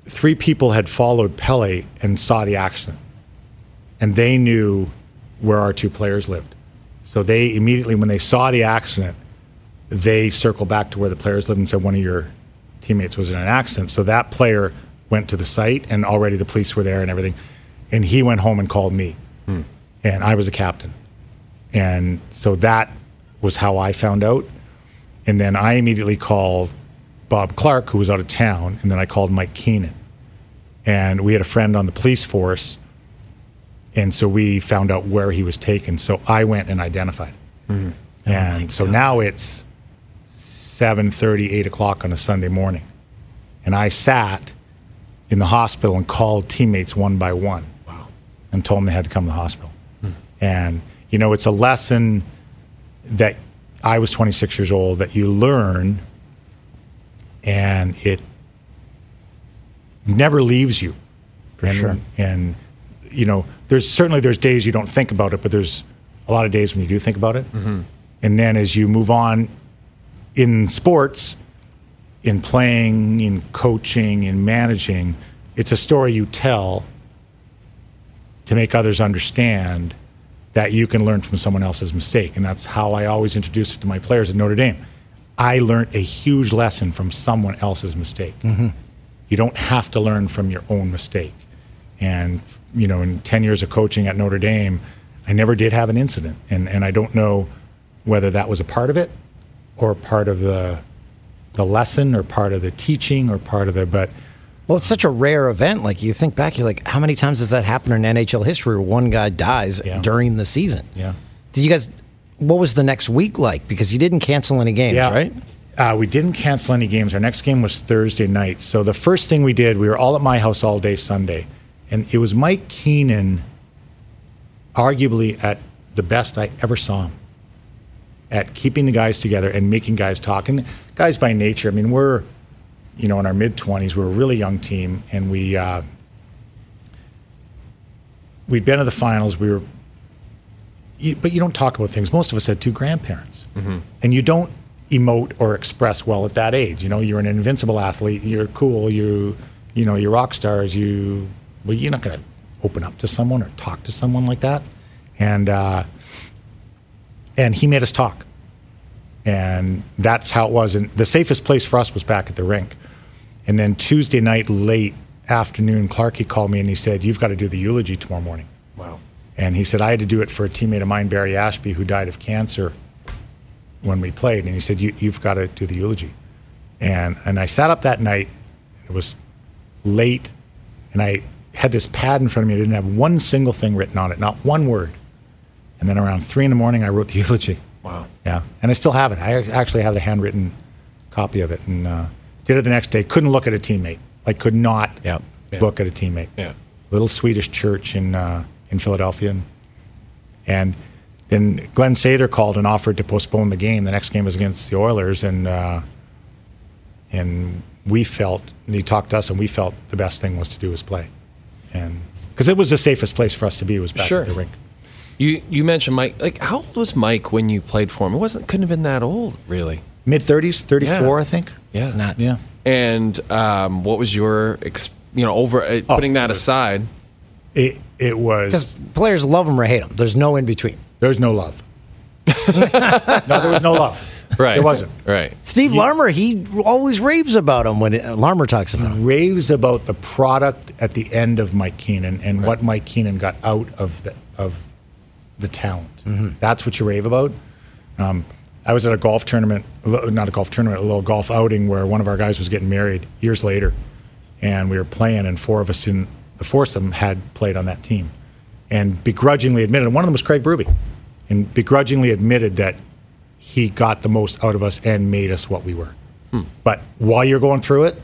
S11: three people had followed Pelle and saw the accident, and they knew where our two players lived. So they immediately, when they saw the accident, they circled back to where the players lived and said one of your teammates was in an accident. So that player went to the site, and already the police were there and everything. And he went home and called me, hmm. and I was a captain, and so that was how I found out. And then I immediately called Bob Clarke, who was out of town, and then I called Mike Keenan. And we had a friend on the police force, and so we found out where he was taken. So I went and identified. Hmm. And oh so now it's 7.30, 8 o'clock on a Sunday morning. And I sat in the hospital and called teammates one by one. Wow. And told them they had to come to the hospital. Hmm. And, you know, it's a lesson that I was 26 years old that you learn and it never leaves you. For and,
S3: sure.
S11: And, you know, there's certainly there's days you don't think about it, but there's a lot of days when you do think about it. Mm-hmm. And then as you move on in sports, in playing, in coaching, in managing, it's a story you tell to make others understand that you can learn from someone else's mistake. And that's how I always introduce it to my players at Notre Dame. I learned a huge lesson from someone else's mistake. Mm-hmm. You don't have to learn from your own mistake. And, you know, in 10 years of coaching at Notre Dame, I never did have an incident. And, and I don't know whether that was a part of it or part of the, the lesson or part of the teaching or part of the, but
S3: Well, it's such a rare event. Like you think back, you're like, how many times has that happened in NHL history where one guy dies
S11: Yeah.
S3: during the season?
S11: Yeah.
S3: Did you guys? What was the next week like? Because you didn't cancel any games,
S11: Yeah.
S3: right?
S11: Uh, we didn't cancel any games. Our next game was Thursday night. So the first thing we did, we were all at my house all day Sunday, and it was Mike Keenan, arguably at the best I ever saw him at keeping the guys together and making guys talk. And guys by nature, I mean, we're you know in our mid twenties, we're a really young team, and we uh, we'd been to the finals. We were, you, but you don't talk about things. Most of us had two grandparents, and you don't emote or express well at that age. You know, you're an invincible athlete. You're cool. You, you know, you're rock stars. You, well, you're not going to open up to someone or talk to someone like that. And uh, and he made us talk, and that's how it was. And the safest place for us was back at the rink. And then Tuesday night, late afternoon, Clarky called me and he said, "You've got to do the eulogy tomorrow morning."
S2: Wow.
S11: And he said, I had to do it for a teammate of mine, Barry Ashbee, who died of cancer when we played. And he said, you, You've got to do the eulogy. And, and I sat up that night. It was late. And I had this pad in front of me. I didn't have one single thing written on it, not one word. And then around three in the morning, I wrote the eulogy.
S2: Wow.
S11: Yeah. And I still have it. I actually have the handwritten copy of it. And uh, did it the next day. Couldn't look at a teammate. Like, could not.
S2: Yeah.
S11: look at a teammate
S2: Yeah.
S11: little Swedish church in uh, in Philadelphia, and, and then Glenn Sather called and offered to postpone the game. The next game was against the Oilers, and uh, and we felt and he talked to us, and we felt the best thing was to do was play, and because it was the safest place for us to be was back
S2: Sure.
S11: at the rink.
S2: You you mentioned Mike. Like, how old was Mike when you played for him? It wasn't couldn't have been that old, really.
S11: Mid thirties, thirty four,
S2: Yeah.
S11: I think.
S2: Yeah.
S3: Nuts.
S11: Yeah.
S2: And um, what was your, ex- you know, over uh,
S11: Oh,
S2: putting that
S11: it was-
S2: aside?
S11: It it was.
S3: Because players love him or hate him. There's no in between.
S11: There's no love. no, there was no love.
S2: Right.
S11: There wasn't.
S2: Right.
S3: Steve Larmer, he always raves about him when uh, Larmer talks about him.
S11: raves about the product at the end of Mike Keenan and what Mike Keenan got out of the of the talent. That's what you rave about. Um, I was at a golf tournament, not a golf tournament, a little golf outing where one of our guys was getting married years later, and we were playing, and four of us in the foursome had played on that team, and begrudgingly admitted. And one of them was Craig Berube, and begrudgingly admitted that he got the most out of us and made us what we were. But while you're going through it,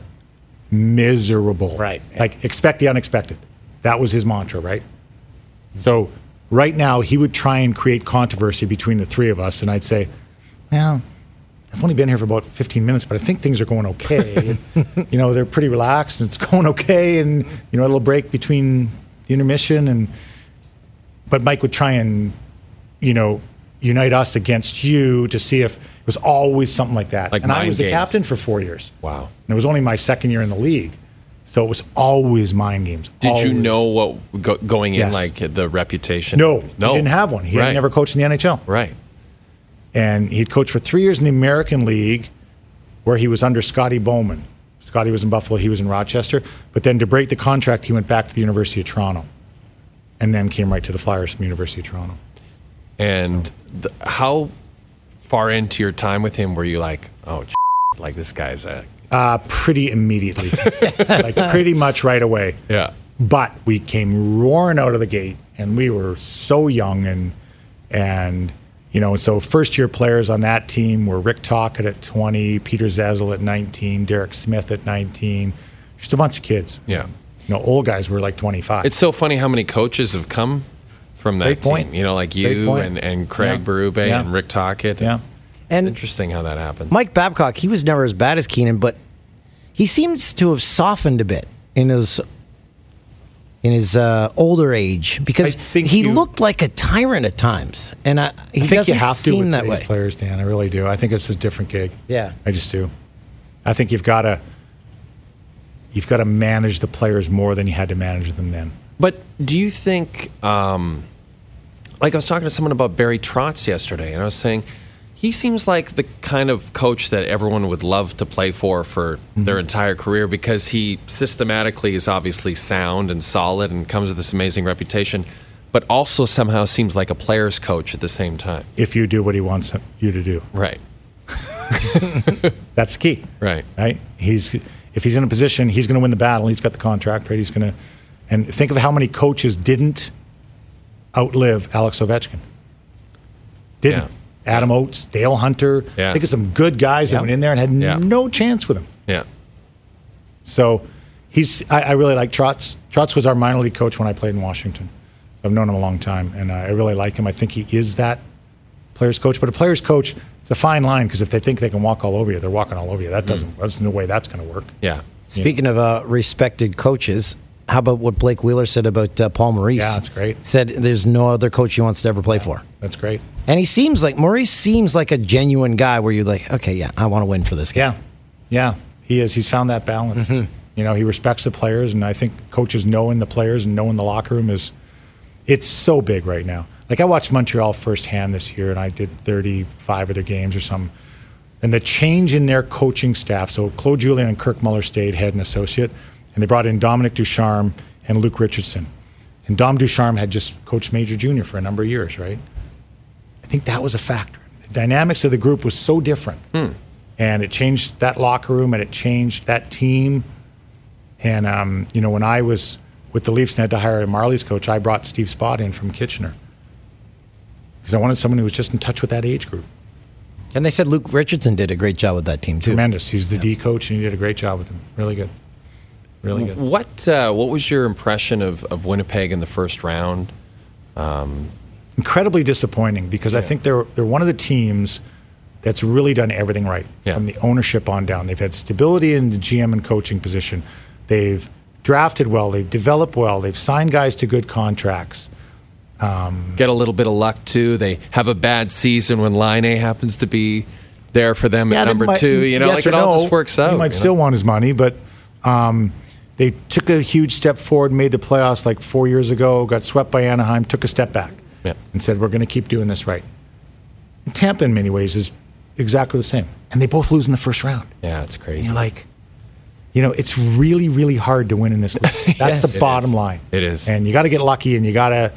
S11: miserable.
S3: Right.
S11: Like expect the unexpected. That was his mantra, right? So right now he would try and create controversy between the three of us, and I'd say, Well, I've only been here for about 15 minutes, but I think things are going okay. And, you know, they're pretty relaxed and it's going okay, and you know, a little break between the intermission and but Mike would try and, you know, unite us against you to see if it was always something like that.
S2: Like
S11: and I was the captain for four years.
S2: Wow.
S11: And it was only my second year in the league. So it was always mind games.
S2: Did you know what go, going in
S11: Yes.
S2: like the reputation?
S11: No,
S2: no,
S11: he didn't have one. He
S2: right.
S11: had never coached in the NHL.
S2: Right.
S11: And he'd coached for three years in the American League, where he was under Scotty Bowman. Scotty was in Buffalo, he was in Rochester. But then to break the contract, he went back to the University of Toronto, and then came right to the Flyers from the University of Toronto.
S2: And the, how far into your time with him were you like, oh, like this guy's a
S11: Uh, pretty immediately, like pretty much right away.
S2: yeah.
S11: but we came roaring out of the gate and we were so young and and you know so first year players on that team were Rick Tocchet at 20 Peter Zezel at 19 Derek Smith at 19 just a bunch of kids
S2: Yeah.
S11: you know old guys were like 25
S2: It's so funny how many coaches have come from that
S11: Great point.
S2: team. You know, like you and, and Craig
S11: Yeah.
S2: Berube
S11: Yeah.
S2: and Rick Tocchet.
S11: yeah
S3: And
S2: Interesting how that happened.
S3: Mike Babcock, he was never as bad as Keenan, but he seems to have softened a bit in his in his uh, older age because
S11: I think
S3: he
S11: you-
S3: looked like a tyrant at times, and I, he
S11: I think
S3: doesn't
S11: you have to
S3: seem
S11: with
S3: that
S11: today's
S3: way.
S11: players Dan. I really do. I think it's a different gig.
S3: Yeah.
S11: I just do. I think you've got to you've got to manage the players more than you had to manage them then.
S2: But do you think, um, like I was talking to someone about Barry Trotz yesterday, and I was saying he seems like the kind of coach that everyone would love to play for for mm-hmm. their entire career because he systematically is obviously sound and solid and comes with this amazing reputation, but also somehow seems like a player's coach at the same time.
S11: if you do what he wants you to do
S2: Right.
S11: That's the key.
S2: Right.
S11: Right. He's if he's in a position, he's going to win the battle. He's got the contract, right? He's going to. And think of how many coaches didn't outlive Alex Ovechkin. Didn't. Adam Oates, Dale Hunter.
S2: Yeah.
S11: Think of some good guys that
S2: Yep.
S11: went in there and had
S2: Yeah.
S11: no chance with him.
S2: Yeah.
S11: So he's. I, I really like Trotz. Trotz was our minor league coach when I played in Washington. I've known him a long time, and I really like him. I think he is that player's coach. But a player's coach, it's a fine line because if they think they can walk all over you, they're walking all over you. That doesn't. There's no way that's going to work.
S2: Yeah.
S3: Speaking of uh, respected coaches, how about what Blake Wheeler said about uh, Paul Maurice?
S11: Yeah, that's great.
S3: Said there's no other coach he wants to ever play for.
S11: That's great.
S3: And he seems like Maurice seems like a genuine guy where you're like, okay, yeah, I want to win for this guy.
S11: Yeah, yeah, he is. He's found that balance. You know, he respects the players, and I think coaches knowing the players and knowing the locker room is it's so big right now. Like I watched Montreal firsthand this year, and I did 35 of their games or something. And the change in their coaching staff. So Claude Julien and Kirk Muller stayed head and associate, and they brought in Dominic Ducharme and Luke Richardson. And Dom Ducharme had just coached Major Junior for a number of years, right? I think that was a factor. The dynamics of the group was so different. And it changed that locker room and it changed that team. And, um, you know, when I was with the Leafs and had to hire a Marlies coach, I brought Steve Spott in from Kitchener because I wanted someone who was just in touch with that age group.
S3: And they said Luke Richardson did a great job with that team too.
S11: Tremendous. He was the D coach and he did a great job with him. Really good. Really good.
S2: What uh, What was your impression of, of Winnipeg in the first round? Um,
S11: incredibly disappointing because I think they're they're one of the teams that's really done everything right
S2: Yeah.
S11: from the ownership on down. They've had stability in the GM and coaching position. They've drafted well. They've developed well. They've signed guys to good contracts.
S2: get a little bit of luck too. They have a bad season when Laine happens to be there for them at number
S11: might-
S2: two. You know,
S11: yes
S2: like
S11: or
S2: it all just works out.
S11: He might
S2: you know?
S11: still want his money, but um, they took a huge step forward, made the playoffs like four years ago, got swept by Anaheim, took a step back,
S2: Yeah.
S11: and said, "We're going to keep doing this right." And Tampa, in many ways, is exactly the same, and they both lose in the first round.
S2: Yeah, it's crazy.
S11: And you're like, you know, it's really, really hard to win in this league. That's
S2: Yes,
S11: the bottom
S2: is.
S11: line.
S2: It is.
S11: And you got to get lucky and you got to,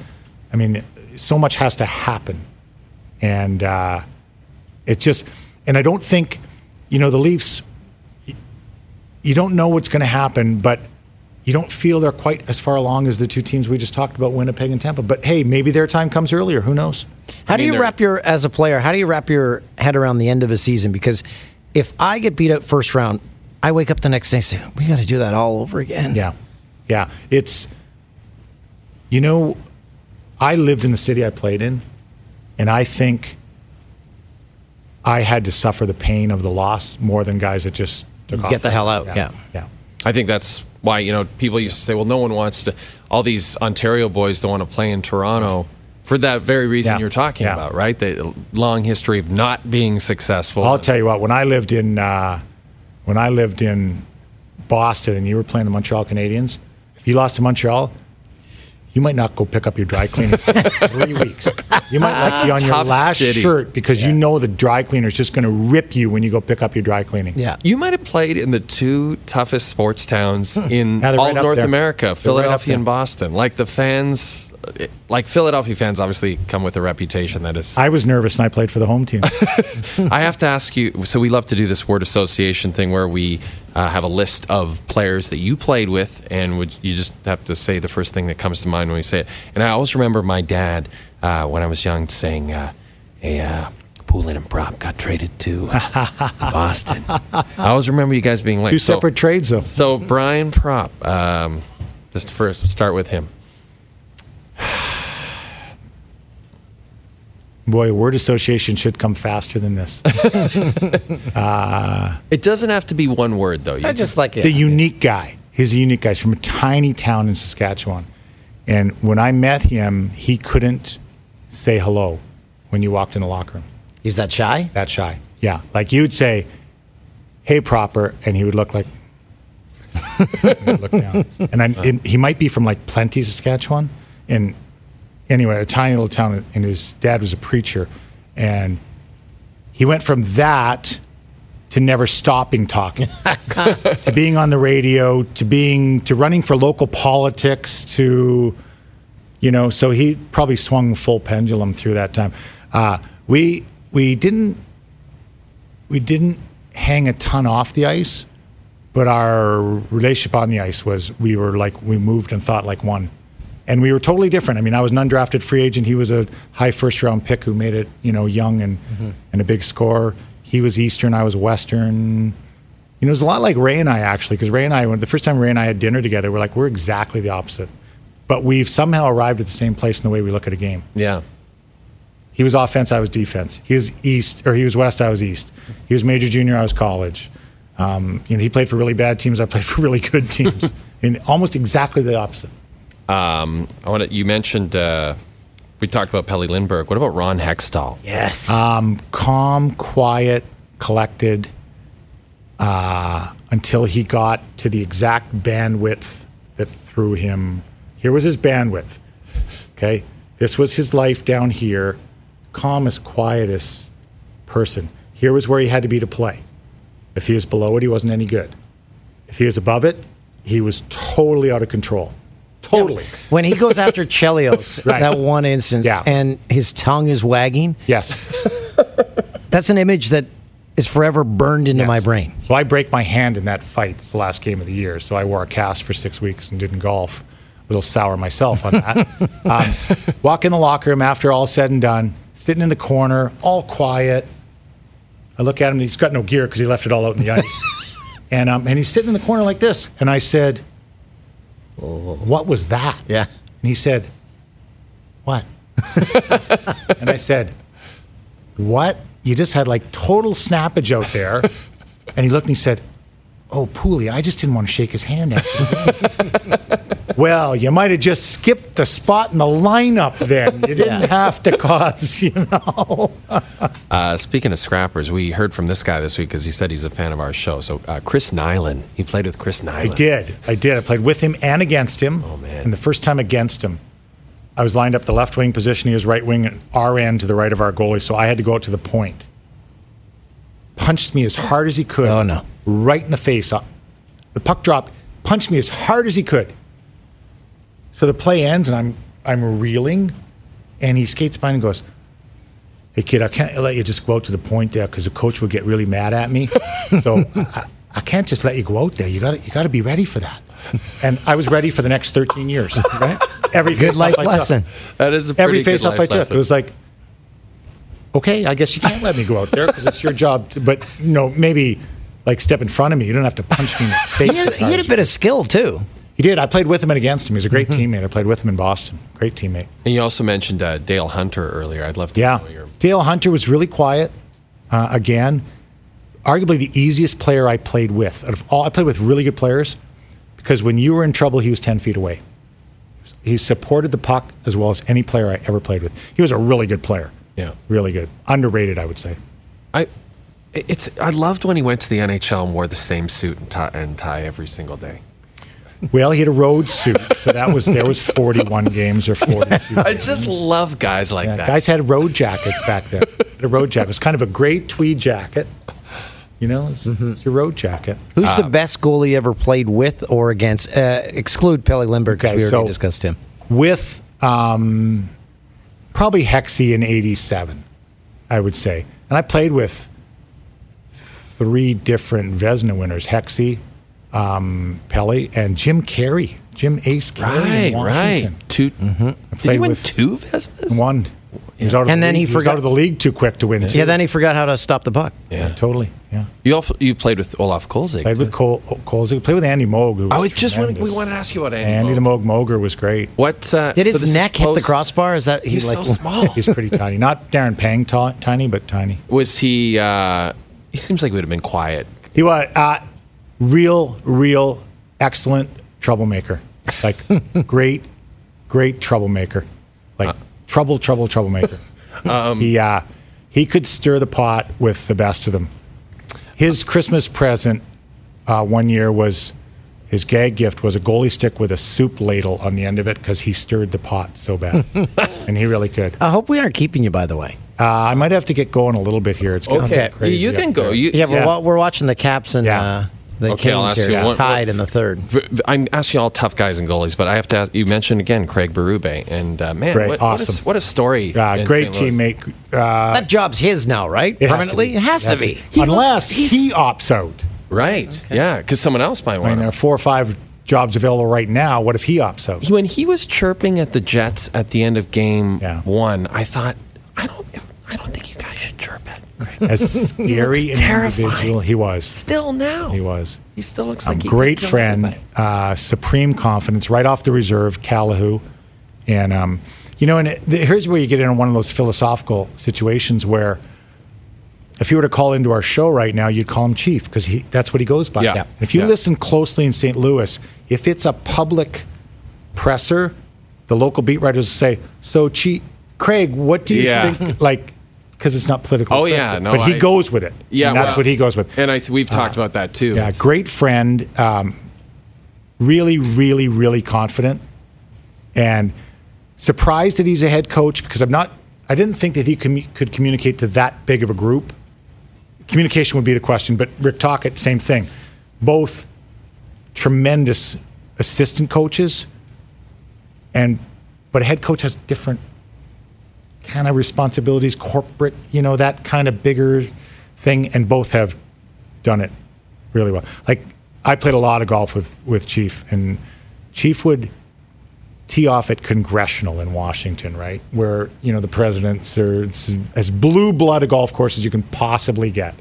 S11: I mean, so much has to happen. And uh, it just, and I don't think, you know, the Leafs, you don't know what's going to happen, but you don't feel they're quite as far along as the two teams we just talked about, Winnipeg and Tampa. But hey, maybe their time comes earlier. Who knows?
S3: How
S2: I
S3: do you wrap your as a player? How do you wrap your head around the end of a season? Because if I get beat out first round, I wake up the next day and say, "We got to do that all over again."
S11: Yeah. Yeah. It's, you know, I lived in the city I played in, and I think I had to suffer the pain of the loss more than guys that just took off.
S3: Get the hell out, yeah.
S11: Yeah.
S2: I think that's why you know people used to say, "Well, no one wants to." All these Ontario boys don't want to play in Toronto for that very reason
S11: Yeah.
S2: you're talking
S11: Yeah.
S2: about, right? The long history of not being successful.
S11: I'll tell you what, when I lived in, uh, when I lived in Boston and you were playing the Montreal Canadiens, if you lost to Montreal, you might not go pick up your dry cleaning for three weeks. You might not
S2: That's
S11: be on your last
S2: city.
S11: shirt because you know the dry cleaner is just going to rip you when you go pick up your dry cleaning.
S3: Yeah.
S2: You might have played in the two toughest sports towns hmm. in
S11: Yeah, they're
S2: all
S11: right up
S2: North
S11: there.
S2: America,
S11: They're
S2: Philadelphia
S11: there.
S2: and Boston. Like the fans, like Philadelphia fans obviously come with a reputation that is.
S11: I was nervous and I played for the home team.
S2: I have to ask you. So we love to do this word association thing where we uh, have a list of players that you played with, and would you just have to say the first thing that comes to mind when we say it. And I always remember my dad uh, when I was young saying, uh, "A uh, Poulin and Propp got traded to Boston." I always remember you guys being like
S11: Two
S2: so-
S11: separate trades, though.
S2: So Brian Propp, um, just first start with him.
S11: Boy, word association should come faster than this.
S2: Uh, it doesn't have to be one word though. You
S3: I just like it.
S11: the unique guy. He's a unique guy. He's from a tiny town in Saskatchewan. And when I met him, he couldn't say hello when you walked in the locker room.
S3: He's that shy.
S11: That shy. Yeah. Like you'd say, hey, proper. And he would look like, look down. And I, and he might be from like Plenty, Saskatchewan. And anyway, a tiny little town. And his dad was a preacher. And he went from that to never stopping talking, to being on the radio, to being to running for local politics, to you know. So he probably swung full pendulum through that time. Uh, we we didn't we didn't hang a ton off the ice, but our relationship on the ice was we were like we moved and thought like one, and we were totally different. I mean, I was an undrafted free agent. He was a high first round pick who made it, you know, young and and a big scorer. He was Eastern. I was Western. You know, it was a lot like Ray and I actually, because Ray and I, when the first time Ray and I had dinner together, we're like we're exactly the opposite, but we've somehow arrived at the same place in the way we look at a game.
S2: Yeah.
S11: He was offense, I was defense. He was east, or he was west, I was east. He was major junior, I was college. Um, you know, he played for really bad teams. I played for really good teams. and almost exactly the opposite.
S2: Um, I want to. You mentioned uh, we talked about Pelle Lindbergh. What about Ron Hextall?
S3: Yes.
S11: Um, calm, quiet, collected, uh, until he got to the exact bandwidth that threw him. Here was his bandwidth. Okay, this was his life down here. Calmest, quietest person. Here was where he had to be to play. If he was below it, he wasn't any good. If he was above it, he was totally out of control. Totally.
S3: when he goes after Chelios,
S11: Right.
S3: that one instance,
S11: Yeah.
S3: and his tongue is wagging,
S11: Yes.
S3: that's an image that is forever burned into
S11: Yes.
S3: my brain.
S11: So I break my hand in that fight. It's the last game of the year. So I wore a cast for six weeks and didn't golf. A little sour myself on that. um, walk in the locker room after all said and done, sitting in the corner, all quiet. I look at him. He's got no gear because he left it all out in the ice. and um, and he's sitting in the corner like this. And I said, Oh. "What was that?"
S3: Yeah.
S11: And he said, What? and I said, What? You just had like total snappage out there. And he looked and he said, Oh, Pooley, I just didn't want to shake his hand. Well, you might have just skipped the spot in the lineup then. You didn't have to cause, you know.
S2: Uh, speaking of scrappers, we heard from this guy this week because he said he's a fan of our show. So uh, Chris Nilan, he played with Chris Nilan.
S11: I did. I did. I played with him and against him.
S2: Oh, man.
S11: And the first time against him, I was lined up the left wing position. He was right wing, and our end to the right of our goalie. So I had to go out to the point. Punched me as hard as he could.
S3: Oh, no.
S11: Right in the face. Uh, The puck dropped. Punched me as hard as he could. So the play ends, and I'm I'm reeling, and he skates by and goes, "Hey kid, I can't let you just go out to the point there because the coach would get really mad at me. So I, I can't just let you go out there. You got to you got to be ready for that." And I was ready for the next 13 years. Right? Every
S3: Good life
S11: I took.
S3: lesson.
S2: That is a pretty
S11: Every
S2: good
S11: face off
S2: life
S11: I took. It was like, okay, I guess you can't let me go out there because it's your job. To, but you know, maybe like step in front of me. You don't have to punch me in the face.
S3: He had, he had a bit of skill, too.
S11: He did. I played with him and against him. He was a great
S3: Mm-hmm.
S11: teammate. I played with him in Boston. Great teammate.
S2: and you also mentioned uh, Dale Hunter earlier. I'd love to
S11: Yeah.
S2: know your.
S11: Dale Hunter was really quiet. Uh, again, arguably the easiest player I played with. Out of all, I played with really good players because when you were in trouble, he was 10 feet away. He supported the puck as well as any player I ever played with. He was a really good player.
S2: Yeah.
S11: Really good. Underrated, I would say.
S2: I. It's. I loved when he went to the NHL and wore the same suit and tie, and tie every single day.
S11: Well, he had a road suit, so that was there was 41 games or 42.
S2: I just love guys like
S11: Yeah,
S2: that.
S11: guys had road jackets back then. The road jacket it was kind of a gray tweed jacket. You know, it's,
S2: Mm-hmm.
S11: it's your road jacket.
S3: Who's
S11: Uh,
S3: the best goalie ever played with or against? Uh, exclude Pelle Lindbergh because
S11: Okay,
S3: we already
S11: so-
S3: discussed him.
S11: with um, probably Hexy in '87, I would say. And I played with three different Vezina winners: Hexy, um, Pelle, and Jim Carey. Jim Ace Carey
S2: right,
S11: in Washington.
S2: right. 2 Did he
S11: played
S2: win
S11: with-
S2: two Vezinas?
S11: One. He was out of
S3: And
S11: the
S3: then
S11: league.
S3: he
S11: was
S3: forgot-
S11: out of the league too quick to win. too.
S3: Yeah, then he forgot how to stop the puck.
S2: Yeah.
S11: totally. Yeah.
S2: You also you played with Olaf Kolzig.
S11: Played with Cole. Colesy. Played with Andy Moog. Who was
S2: Oh, it just wanted, we
S11: tremendous.
S2: wanted to ask you about Andy.
S11: Andy the
S2: Moog.
S11: Moog Moger was great.
S2: What uh,
S3: Did
S2: so
S3: his
S2: this is
S3: neck hit the crossbar? Is that he
S2: He's
S3: like
S2: so small.
S11: He's pretty tiny. Not Darren Pang ta- tiny, but tiny.
S2: Was he? Uh, he seems like he would have been quiet.
S11: He was uh, real, real excellent troublemaker. Like great, great troublemaker. Like trouble, trouble, troublemaker. he uh, he could stir the pot with the best of them. His Christmas present uh, one year was his gag gift was a goalie stick with a soup ladle on the end of it because he stirred the pot so bad, and he really could.
S3: I hope we aren't keeping you, by the way.
S11: Uh, I might have to get going a little bit here. It's getting
S2: Okay,
S11: crazy
S2: you can go. You,
S3: Yeah, we're, we're watching the Caps and
S11: Yeah.
S3: The
S2: Okay, I'll
S3: Canes
S2: ask
S3: here.
S2: you one-
S3: tied in the third.
S2: I'm asking all tough guys and goalies, but I have to. Ask, you mentioned again Craig Berube, and uh, man,
S11: Great,
S2: what, what,
S11: awesome.
S2: a, what a story!
S11: Uh, great teammate. Uh,
S3: that job's his now, right?
S11: It has to
S3: Permanently? It has to be.
S11: Unless
S3: he's-
S11: he opts out.
S2: Right. Yeah, because someone else might
S11: I mean,
S2: want
S11: there are four or five jobs available right now. What if he opts out?
S2: When he was chirping at the Jets at the end of game
S11: Yeah.
S2: one, I thought, I don't, I don't think you guys should chirp at Greg.
S11: As scary an
S2: terrifying.
S11: individual he was.
S2: Still now,
S11: He was.
S2: He still looks
S11: A
S2: like he
S11: great friend, uh, supreme confidence, right off the reserve, Calahoo. And, um, you know, and it, the, here's where you get into one of those philosophical situations where if you were to call into our show right now, you'd call him Chief because that's what he goes by.
S2: Yeah. Yeah.
S11: If you
S2: Yeah.
S11: listen closely in St. Louis, if it's a public presser, the local beat writers say, So, Chief, Craig, what do you
S2: Yeah.
S11: think? Like, because it's not political.
S2: Oh, yeah, no,
S11: but he
S2: I-
S11: goes with it.
S2: Yeah,
S11: And that's
S2: well,
S11: what he goes with.
S2: And I th- we've talked about that too.
S11: Yeah,
S2: It's-
S11: great friend. Um, really, really, really confident, and surprised that he's a head coach because I'm not. I didn't think that he commu- could communicate to that big of a group. Communication would be the question, but Rick Tocchet, same thing. Both tremendous assistant coaches, and but a head coach has different kind of responsibilities, corporate, you know, that kind of bigger thing, and both have done it really well. Like I played a lot of golf with with Chief, and Chief would tee off at Congressional in Washington, right, where you know the presidents are as blue blood a golf course as you can possibly get.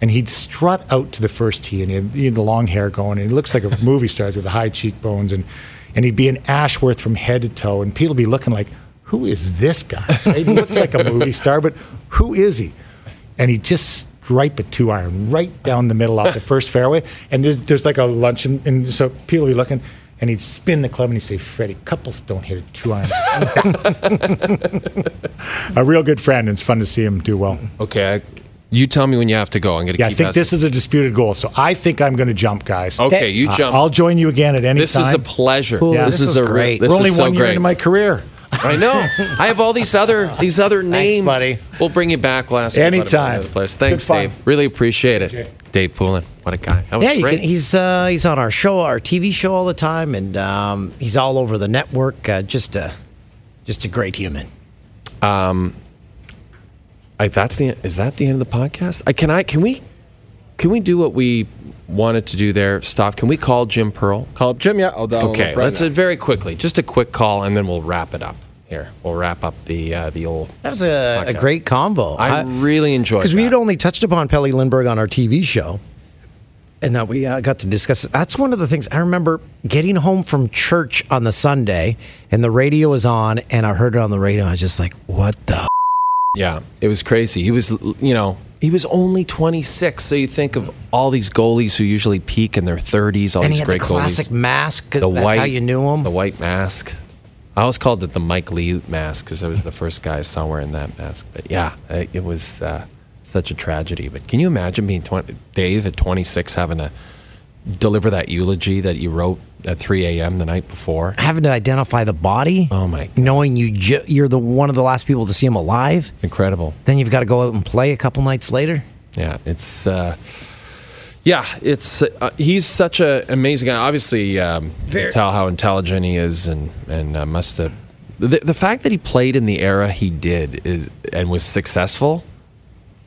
S11: And he'd strut out to the first tee, and he had, he had the long hair going, and he looks like a movie star with the high cheekbones, and and he'd be an Ashworth from head to toe, and people would be looking like, "Who is this guy?" Right? He looks like a movie star, but who is he? and he just stripe a two iron right down the middle off the first fairway. And there's, there's like a lunch, and so people will be looking, and he'd spin the club and he'd say, Freddie, Couples don't hit a two iron. a real good friend, and it's fun to see him do well.
S2: Okay, I, you tell me when you have to go. I'm going to
S11: Yeah, I think
S2: asking.
S11: this is a disputed goal, so I think I'm going to jump, guys.
S2: Okay, you
S11: Uh,
S2: jump.
S11: I'll join you again at any
S2: this
S11: time.
S2: This is a pleasure.
S3: Cool,
S11: Yeah,
S2: this,
S3: this
S2: is a re-
S3: great.
S2: This
S11: We're only
S2: is so
S11: one year
S2: great.
S11: into my career.
S2: I know. I have all these other these other names.
S3: buddy.
S2: We'll bring you back last
S11: Anytime.
S2: Place. Thanks,
S11: Good fun.
S2: Dave. Really appreciate it. Dave Poulin, what a guy. That was
S3: Yeah,
S2: great.
S3: can, he's uh, he's on our show, our TV show all the time, and um, he's all over the network. Uh, just a just a great human.
S2: I, that's the is that the end of the podcast? I can I can we can we do what we wanted to do there? Stop. Can we call Jim Pearl?
S8: Call up Jim. Yeah, I'll dial him
S2: Okay,
S8: up right
S2: let's
S8: now.
S2: uh, very quickly, just a quick call, and then we'll wrap it up. Here, we'll wrap up the uh, the old.
S3: That was a, a
S2: Okay.
S3: great combo.
S2: I really enjoyed
S3: because we had only touched upon Pelle Lindbergh on our TV show, and that we uh, got to discuss. it. That's one of the things I remember getting home from church on the Sunday, and the radio was on, and I heard it on the radio. I was just like, "What the?"
S2: Yeah, it was crazy. He was, you know, he was only 26. So you think of all these goalies who usually peak in their 30s. All
S3: And he
S2: these
S3: had the
S2: great
S3: classic
S2: goalies.
S3: mask.
S2: The
S3: That's
S2: white,
S3: how you knew him.
S2: The white mask. I always called it the Mike Liut mask because I was the first guy I saw wearing that mask. But yeah, it was uh, such a tragedy. But can you imagine being 20, Dave at 26 having to deliver that eulogy that you wrote at 3 a.m. the night before?
S3: Having to identify the body.
S2: Oh my,
S3: knowing you ju- you're the one of the last people to see him alive.
S2: incredible.
S3: Then you've got to go out and play a couple nights later.
S2: Yeah, it's uh, yeah, it's uh, he's such an amazing guy. Obviously, um, you tell how intelligent he is, and and uh, must have the, the fact that he played in the era he did is and was successful,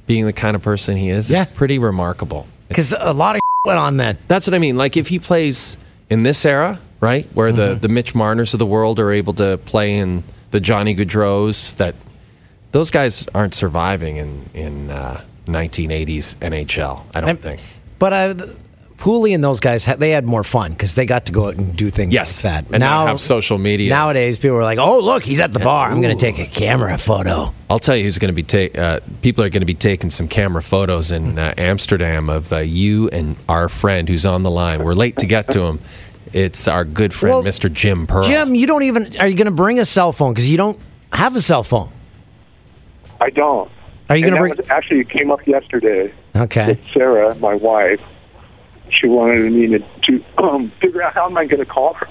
S2: being the kind of person he is,
S3: Yeah.
S2: is pretty remarkable.
S3: Because a lot of went on then.
S2: That's what I mean. Like if he plays in this era, right, where the the Mitch Marners of the world are able to play in the Johnny Gaudreau's, that those guys aren't surviving in in uh, 1980s NHL. I don't
S3: And-
S2: think.
S3: But uh, Pooley and those guys, they had more fun because they got to go out and do things
S2: Yes,
S3: like that.
S2: and now have social media.
S3: Nowadays, people are like, "Oh, look, he's at the bar. I'm going to take a camera photo."
S2: I'll tell you who's going to be ta- uh, people are going to be taking some camera photos in uh, Amsterdam of uh, you and our friend who's on the line. We're late to get to him. It's our good friend,
S3: Well,
S2: Mr. Jim Pearl.
S3: Jim, you don't even. Are you going to bring a cell phone? Because you don't have a cell phone.
S9: I don't.
S3: Are you gonna
S9: that
S3: bring-
S9: was- actually, it came up yesterday.
S3: Okay.
S9: With Sarah, my wife, she wanted me to, to um, figure out how am I going to call her.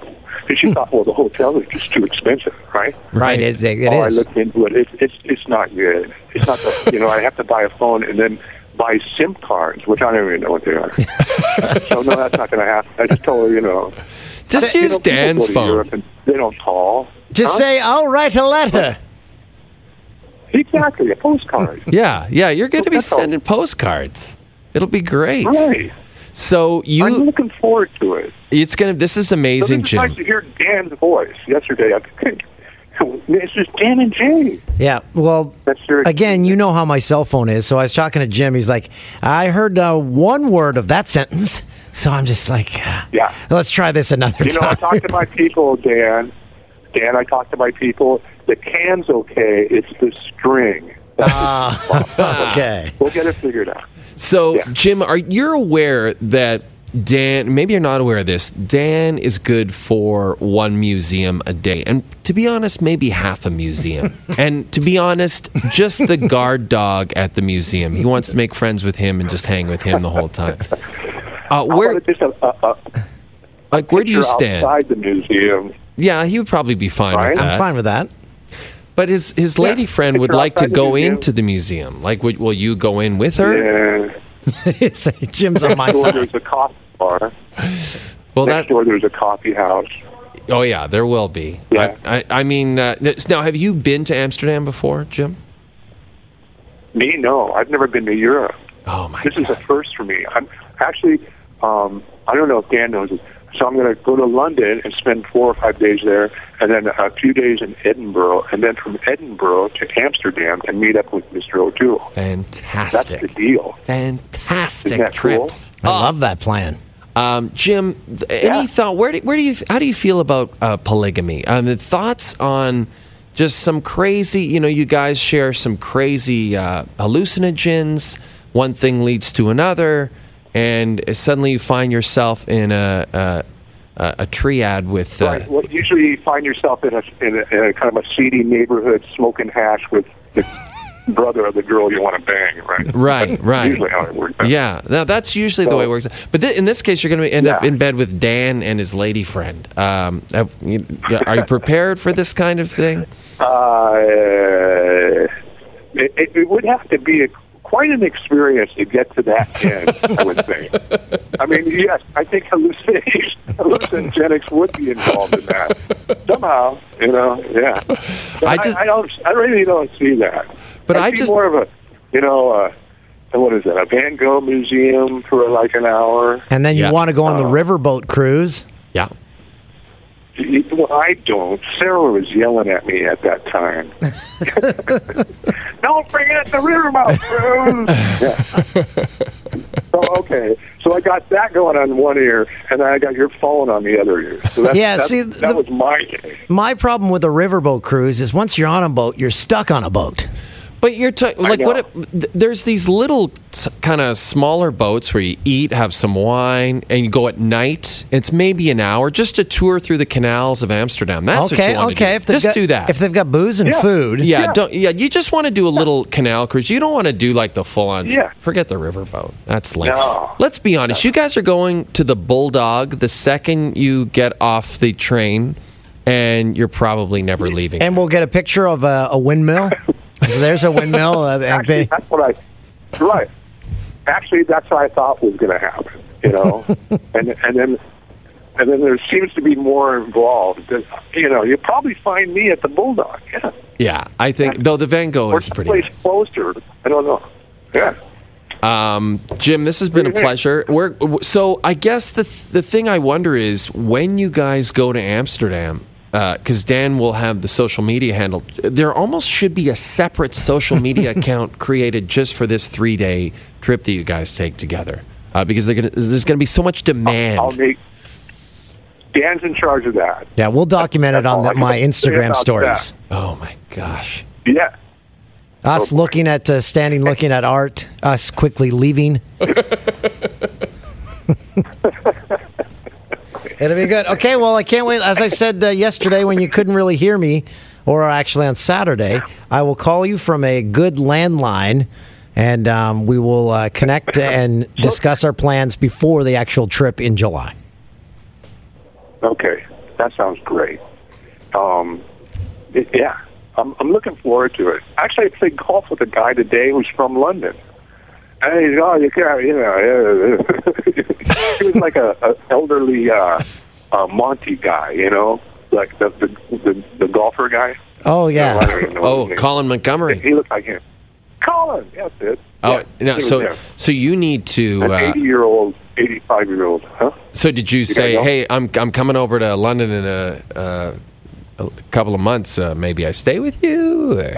S9: And she thought, well, the hotel is just too expensive, right?
S3: Right. It, it
S9: oh,
S3: is.
S9: I looked into it. It's it's it's not good. It's not. The, you know, I have to buy a phone and then buy SIM cards, which I don't even know what they are. so no, that's not going to happen. I just told her, you know,
S2: Just
S9: you
S2: use
S9: know,
S2: Dan's phone.
S9: Europe and they don't call.
S3: Just
S9: Huh?
S3: say, "I'll write a letter."
S9: exactly a postcard.
S2: Yeah, yeah, you're going to be sending postcards. It'll be great.
S9: Right.
S2: So you, I'm
S9: looking forward to it.
S2: it's gonna. This is
S9: So
S2: amazing,
S9: this is nice to hear Dan's voice yesterday. I think it's just Dan and Jay.
S3: Yeah. Well,
S9: That's your
S3: again, you know how my cell phone is. So I was talking to Jim. He's like, I heard uh, one word of that sentence. So I'm just like,
S9: Yeah.
S3: let's try this another time.
S9: You know, I
S3: time.
S9: talked to my people, Dan. Dan, I talked to my people. The can's okay. It's the string. That's
S3: Ah, okay.
S9: We'll get it figured out.
S2: So,
S9: Yeah.
S2: Jim, are you aware that Dan? Maybe you're not aware of this. Dan is good for one museum a day, and to be honest, maybe half a museum. and to be honest, just the guard dog at the museum. He wants to make friends with him and just hang with him the whole time. Uh, where,
S9: just a, a, a
S2: like, where do you stand?
S9: outside the museum?
S2: Yeah, he would probably be fine
S9: Right?
S2: with that.
S3: I'm fine with that.
S2: But his his
S9: Yeah.
S2: lady friend would like to
S9: outside the
S2: go
S9: museum-
S2: into the museum. Like, would, will you go in with her?
S9: Yeah.
S3: Jim's on my
S9: Next door
S3: side.
S9: there's a coffee bar.
S2: Well,
S9: Next
S2: that.
S9: door there's a coffee house.
S2: Oh yeah, there will be.
S9: Yeah.
S2: I, I, I mean, uh, now have you been to Amsterdam before, Jim?
S9: Me, no. I've never been to Europe.
S2: Oh my
S9: This is a first for me. I'm actually, um, I don't know if Dan knows this. So I'm going to go to London and spend four or five days there, and then a few days in Edinburgh, and then from Edinburgh to Amsterdam and meet up with Mr. O'Toole. Fantastic. That's
S2: Fantastic.
S9: the deal.
S2: Fantastic
S9: Isn't that cool?
S2: trips.
S3: I love that plan.
S2: Um, Jim, th-
S9: Yeah.
S2: any thought? Where do, where do you? How do you feel about uh, polygamy? Um, the thoughts on just some crazy. You know, you guys share some crazy uh, hallucinogens. One thing leads to another, and suddenly you find yourself in a a, a, a triad with. Uh,
S9: Right. Well, usually you find yourself in a, in a, in a kind of a seedy neighborhood smoking hash with the brother of the girl you want to bang, right?
S2: Right,
S9: That's
S2: right.
S9: Usually how it works. out.
S2: Yeah, now that's usually the way it works. But th- in this case, you're going to end up in bed with Dan and his lady friend. Um, have, you, are you prepared for this kind of thing?
S9: Uh, it, it would have to be a, quite an experience to get to that end, I would say. I mean, yes, I think hallucination, hallucinogenics would be involved in that somehow. You know, yeah. But
S2: I
S9: I,
S2: just-
S9: I don't. I really don't see that.
S2: But I
S9: see
S2: just-
S9: more of a, you know, uh, what is it? A Van Gogh museum for like an hour.
S3: And then you
S2: Yeah.
S3: want to go on the
S9: Uh,
S3: riverboat cruise.
S2: Yeah.
S9: Well, I don't. Sarah was yelling at me at that time. don't bring forget the riverboat cruise. yeah. So okay, so I got that going on one ear, and then I got your phone on the other ear. So that's,
S3: Yeah,
S9: that's-
S3: see,
S9: that
S3: the-
S9: was my day.
S3: My problem with a riverboat cruise is once you're on a boat, you're stuck on a boat.
S2: But you're t- like what? It, there's these little t- kind of smaller boats where you eat, have some wine, and you go at night. It's maybe an hour just to tour through the canals of Amsterdam. That's what
S3: okay,
S2: you
S3: okay.
S2: To
S3: If
S2: Just
S3: got,
S2: do that.
S3: If they've got booze and
S9: Yeah.
S3: food,
S2: yeah,
S9: Yeah.
S2: don't. Yeah, you just want to do a little canal cruise. You don't want to do like the full on.
S9: Yeah.
S2: Forget the riverboat. That's lame.
S9: No.
S2: Let's be honest. You guys are going to the Bulldog the second you get off the train, and you're probably never leaving.
S3: and we'll get a picture of a, a windmill. So There's a windmill. Uh, and
S9: Actually,
S3: they-
S9: that's what I. Right. Actually, that's what I thought was going to happen. You know, and and then. And then there seems to be more involved. That, You know, you probably find me at the Bulldog. Yeah.
S2: yeah, I think though the Van Gogh
S9: Or
S2: is pretty.
S9: someplace
S2: nice.
S9: closer. I don't know. Yeah.
S2: Um, Jim, this has been a
S9: What do you think?
S2: pleasure. We're, so I guess the the thing I wonder is when you guys go to Amsterdam, because Dan will have the social media handle. There almost should be a separate social media account created just for this three day trip that you guys take together, uh, because they're gonna, there's going to be so much demand.
S9: I'll make. Dan's in charge of that.
S3: yeah, we'll document it
S9: That's
S3: on the, my Instagram
S9: about
S3: stories.
S2: oh my gosh!
S9: Yeah.
S3: Us looking at, uh, standing looking at art, us quickly leaving. It'll be good. Okay, well, I can't wait. As I said uh, yesterday when you couldn't really hear me, or actually on Saturday, I will call you from a good landline and um, we will uh, connect and discuss our plans before the actual trip in July.
S9: Okay, that sounds great. Um, it- yeah, I'm, I'm looking forward to it. Actually, I played golf with a guy today who's from London. And he's, oh, you can't, you know, he was like a, a elderly uh, uh, Monty guy, you know, like the the, the, the golfer guy.
S3: Oh, yeah.
S9: don't even know
S2: Oh. Colin Montgomerie.
S9: He looked like him. Colin, that's it.
S2: Oh
S9: Yeah,
S2: no! So
S9: there.
S2: so you need to.
S9: an
S2: Uh,
S9: 80 year old 85 year old, huh?
S2: So did you,
S9: gotta
S2: say, "Hey, I'm I'm coming over to London in a, uh, a couple of months. Uh, maybe I stay with you"?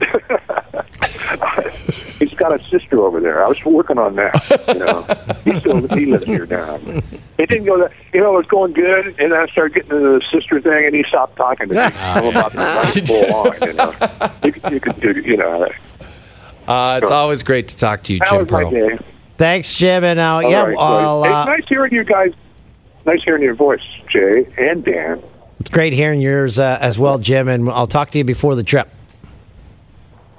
S2: Or?
S9: He's got a sister over there. I was working on that. You know, he still he lives here now. It didn't go that. You know, it was going good, and I started getting into the sister thing, and he stopped talking to me. I'm about to run full on. You know, you, could- you could do. You know,
S2: Uh, it's always great to talk to you, Jim
S9: my
S2: Pearl.
S9: day.
S3: Thanks, Jim. And uh,
S9: All
S3: yeah,
S9: right,
S3: I'll, uh,
S9: it's nice hearing you guys. Nice hearing your voice, Jay and Dan.
S3: it's great hearing yours uh, as well, Jim. And I'll talk to you before the trip.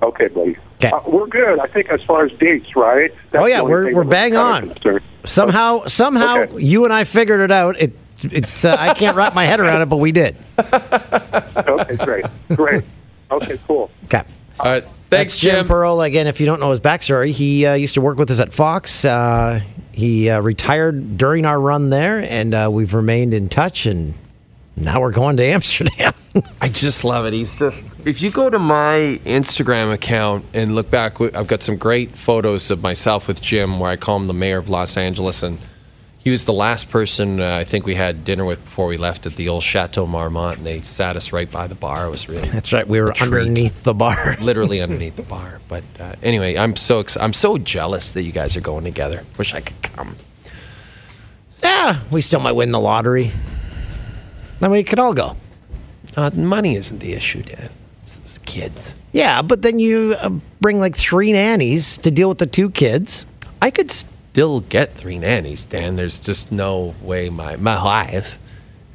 S9: Okay, buddy.
S3: 'Kay.
S9: Uh, we're good. I think as far as dates, right? That's
S3: Oh, yeah, we're- we're bang on.
S9: concerned.
S3: Somehow, somehow,
S9: Okay.
S3: you and I figured it out. It, it's uh, I can't wrap my head around it, but we did.
S9: Okay, great, great. Okay, cool.
S3: Okay.
S2: All right, thanks,
S3: That's Jim
S2: Jim.
S3: Pearl. Again, if you don't know his backstory, he uh, used to work with us at Fox. Uh, he uh, retired during our run there, and uh, we've remained in touch. And now we're going to Amsterdam.
S2: I just love it. He's just. If you go to my Instagram account and look back, I've got some great photos of myself with Jim, where I call him the mayor of Los Angeles, and he was the last person uh, I think we had dinner with before we left at the old Chateau Marmont, and they sat us right by the bar. It was really
S3: That's right. We were underneath the bar.
S2: literally underneath the bar. But uh, anyway, I'm so ex- I'm so jealous that you guys are going together. Wish I could come.
S3: Yeah, we still might win the lottery. Then we could all go.
S2: Uh, money isn't the issue, Dan. It's those kids.
S3: Yeah, but then you uh, bring like three nannies to deal with the two kids.
S2: I could still get three nannies, Dan. There's just no way my my wife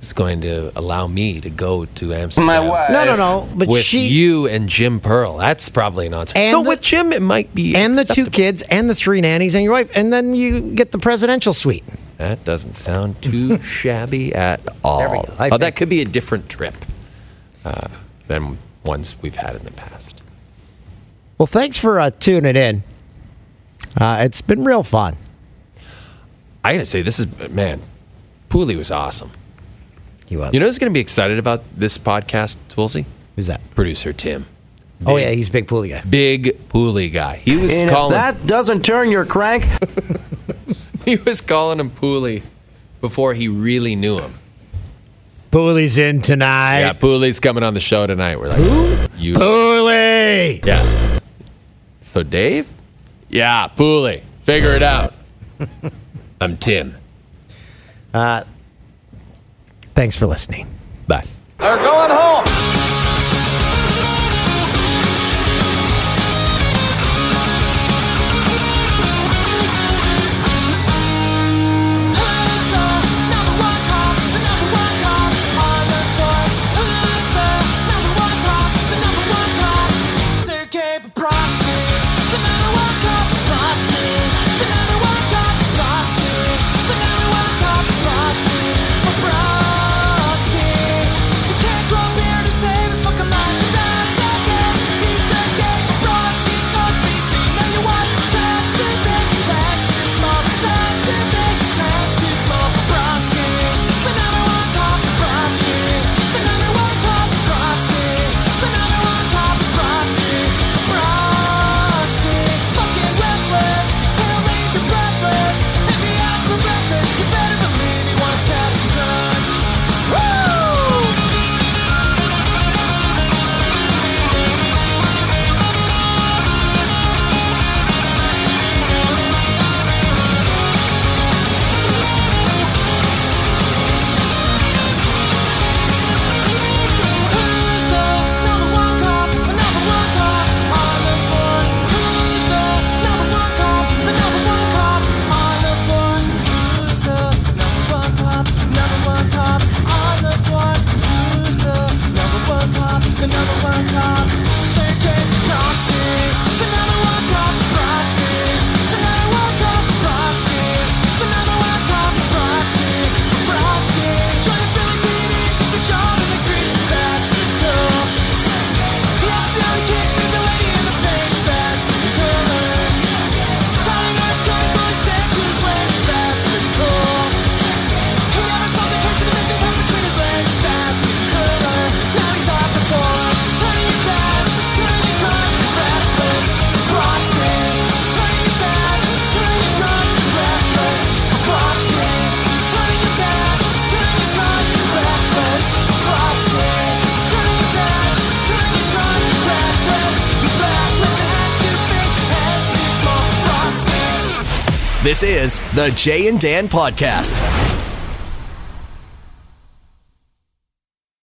S2: is going to allow me to go to Amsterdam.
S12: My wife.
S3: No, no, no. But
S2: with
S3: she
S2: you and Jim Pearl. That's probably not.
S3: And
S2: no,
S3: the-
S2: with Jim, it might be.
S3: and the two kids and the three nannies and your wife, and then you get the presidential suite.
S2: That doesn't sound too shabby at all.
S3: There we go. I
S2: oh, that could be a different trip uh, than ones we've had in the past.
S3: Well, thanks for uh, tuning in. Uh, it's been real fun.
S2: I gotta say, this is man. Pooley was awesome.
S3: He was.
S2: You know who's gonna be excited about this podcast, Toolsy?
S3: who's that?
S2: Producer Tim.
S3: Oh yeah, he's a big pooley guy.
S2: Big Pooley guy. He was
S12: And if
S2: calling.
S12: that doesn't turn your crank,
S2: he was calling him Pooley before he really knew him.
S3: Pooley's in tonight.
S2: Yeah, Pooley's coming on the show tonight. We're like, you.
S3: Pooley.
S2: Yeah. So Dave? Yeah, Pooley. Figure it out. I'm Tim.
S3: Uh, thanks for listening.
S2: Bye.
S12: they're going home.
S7: The Jay and Dan Podcast.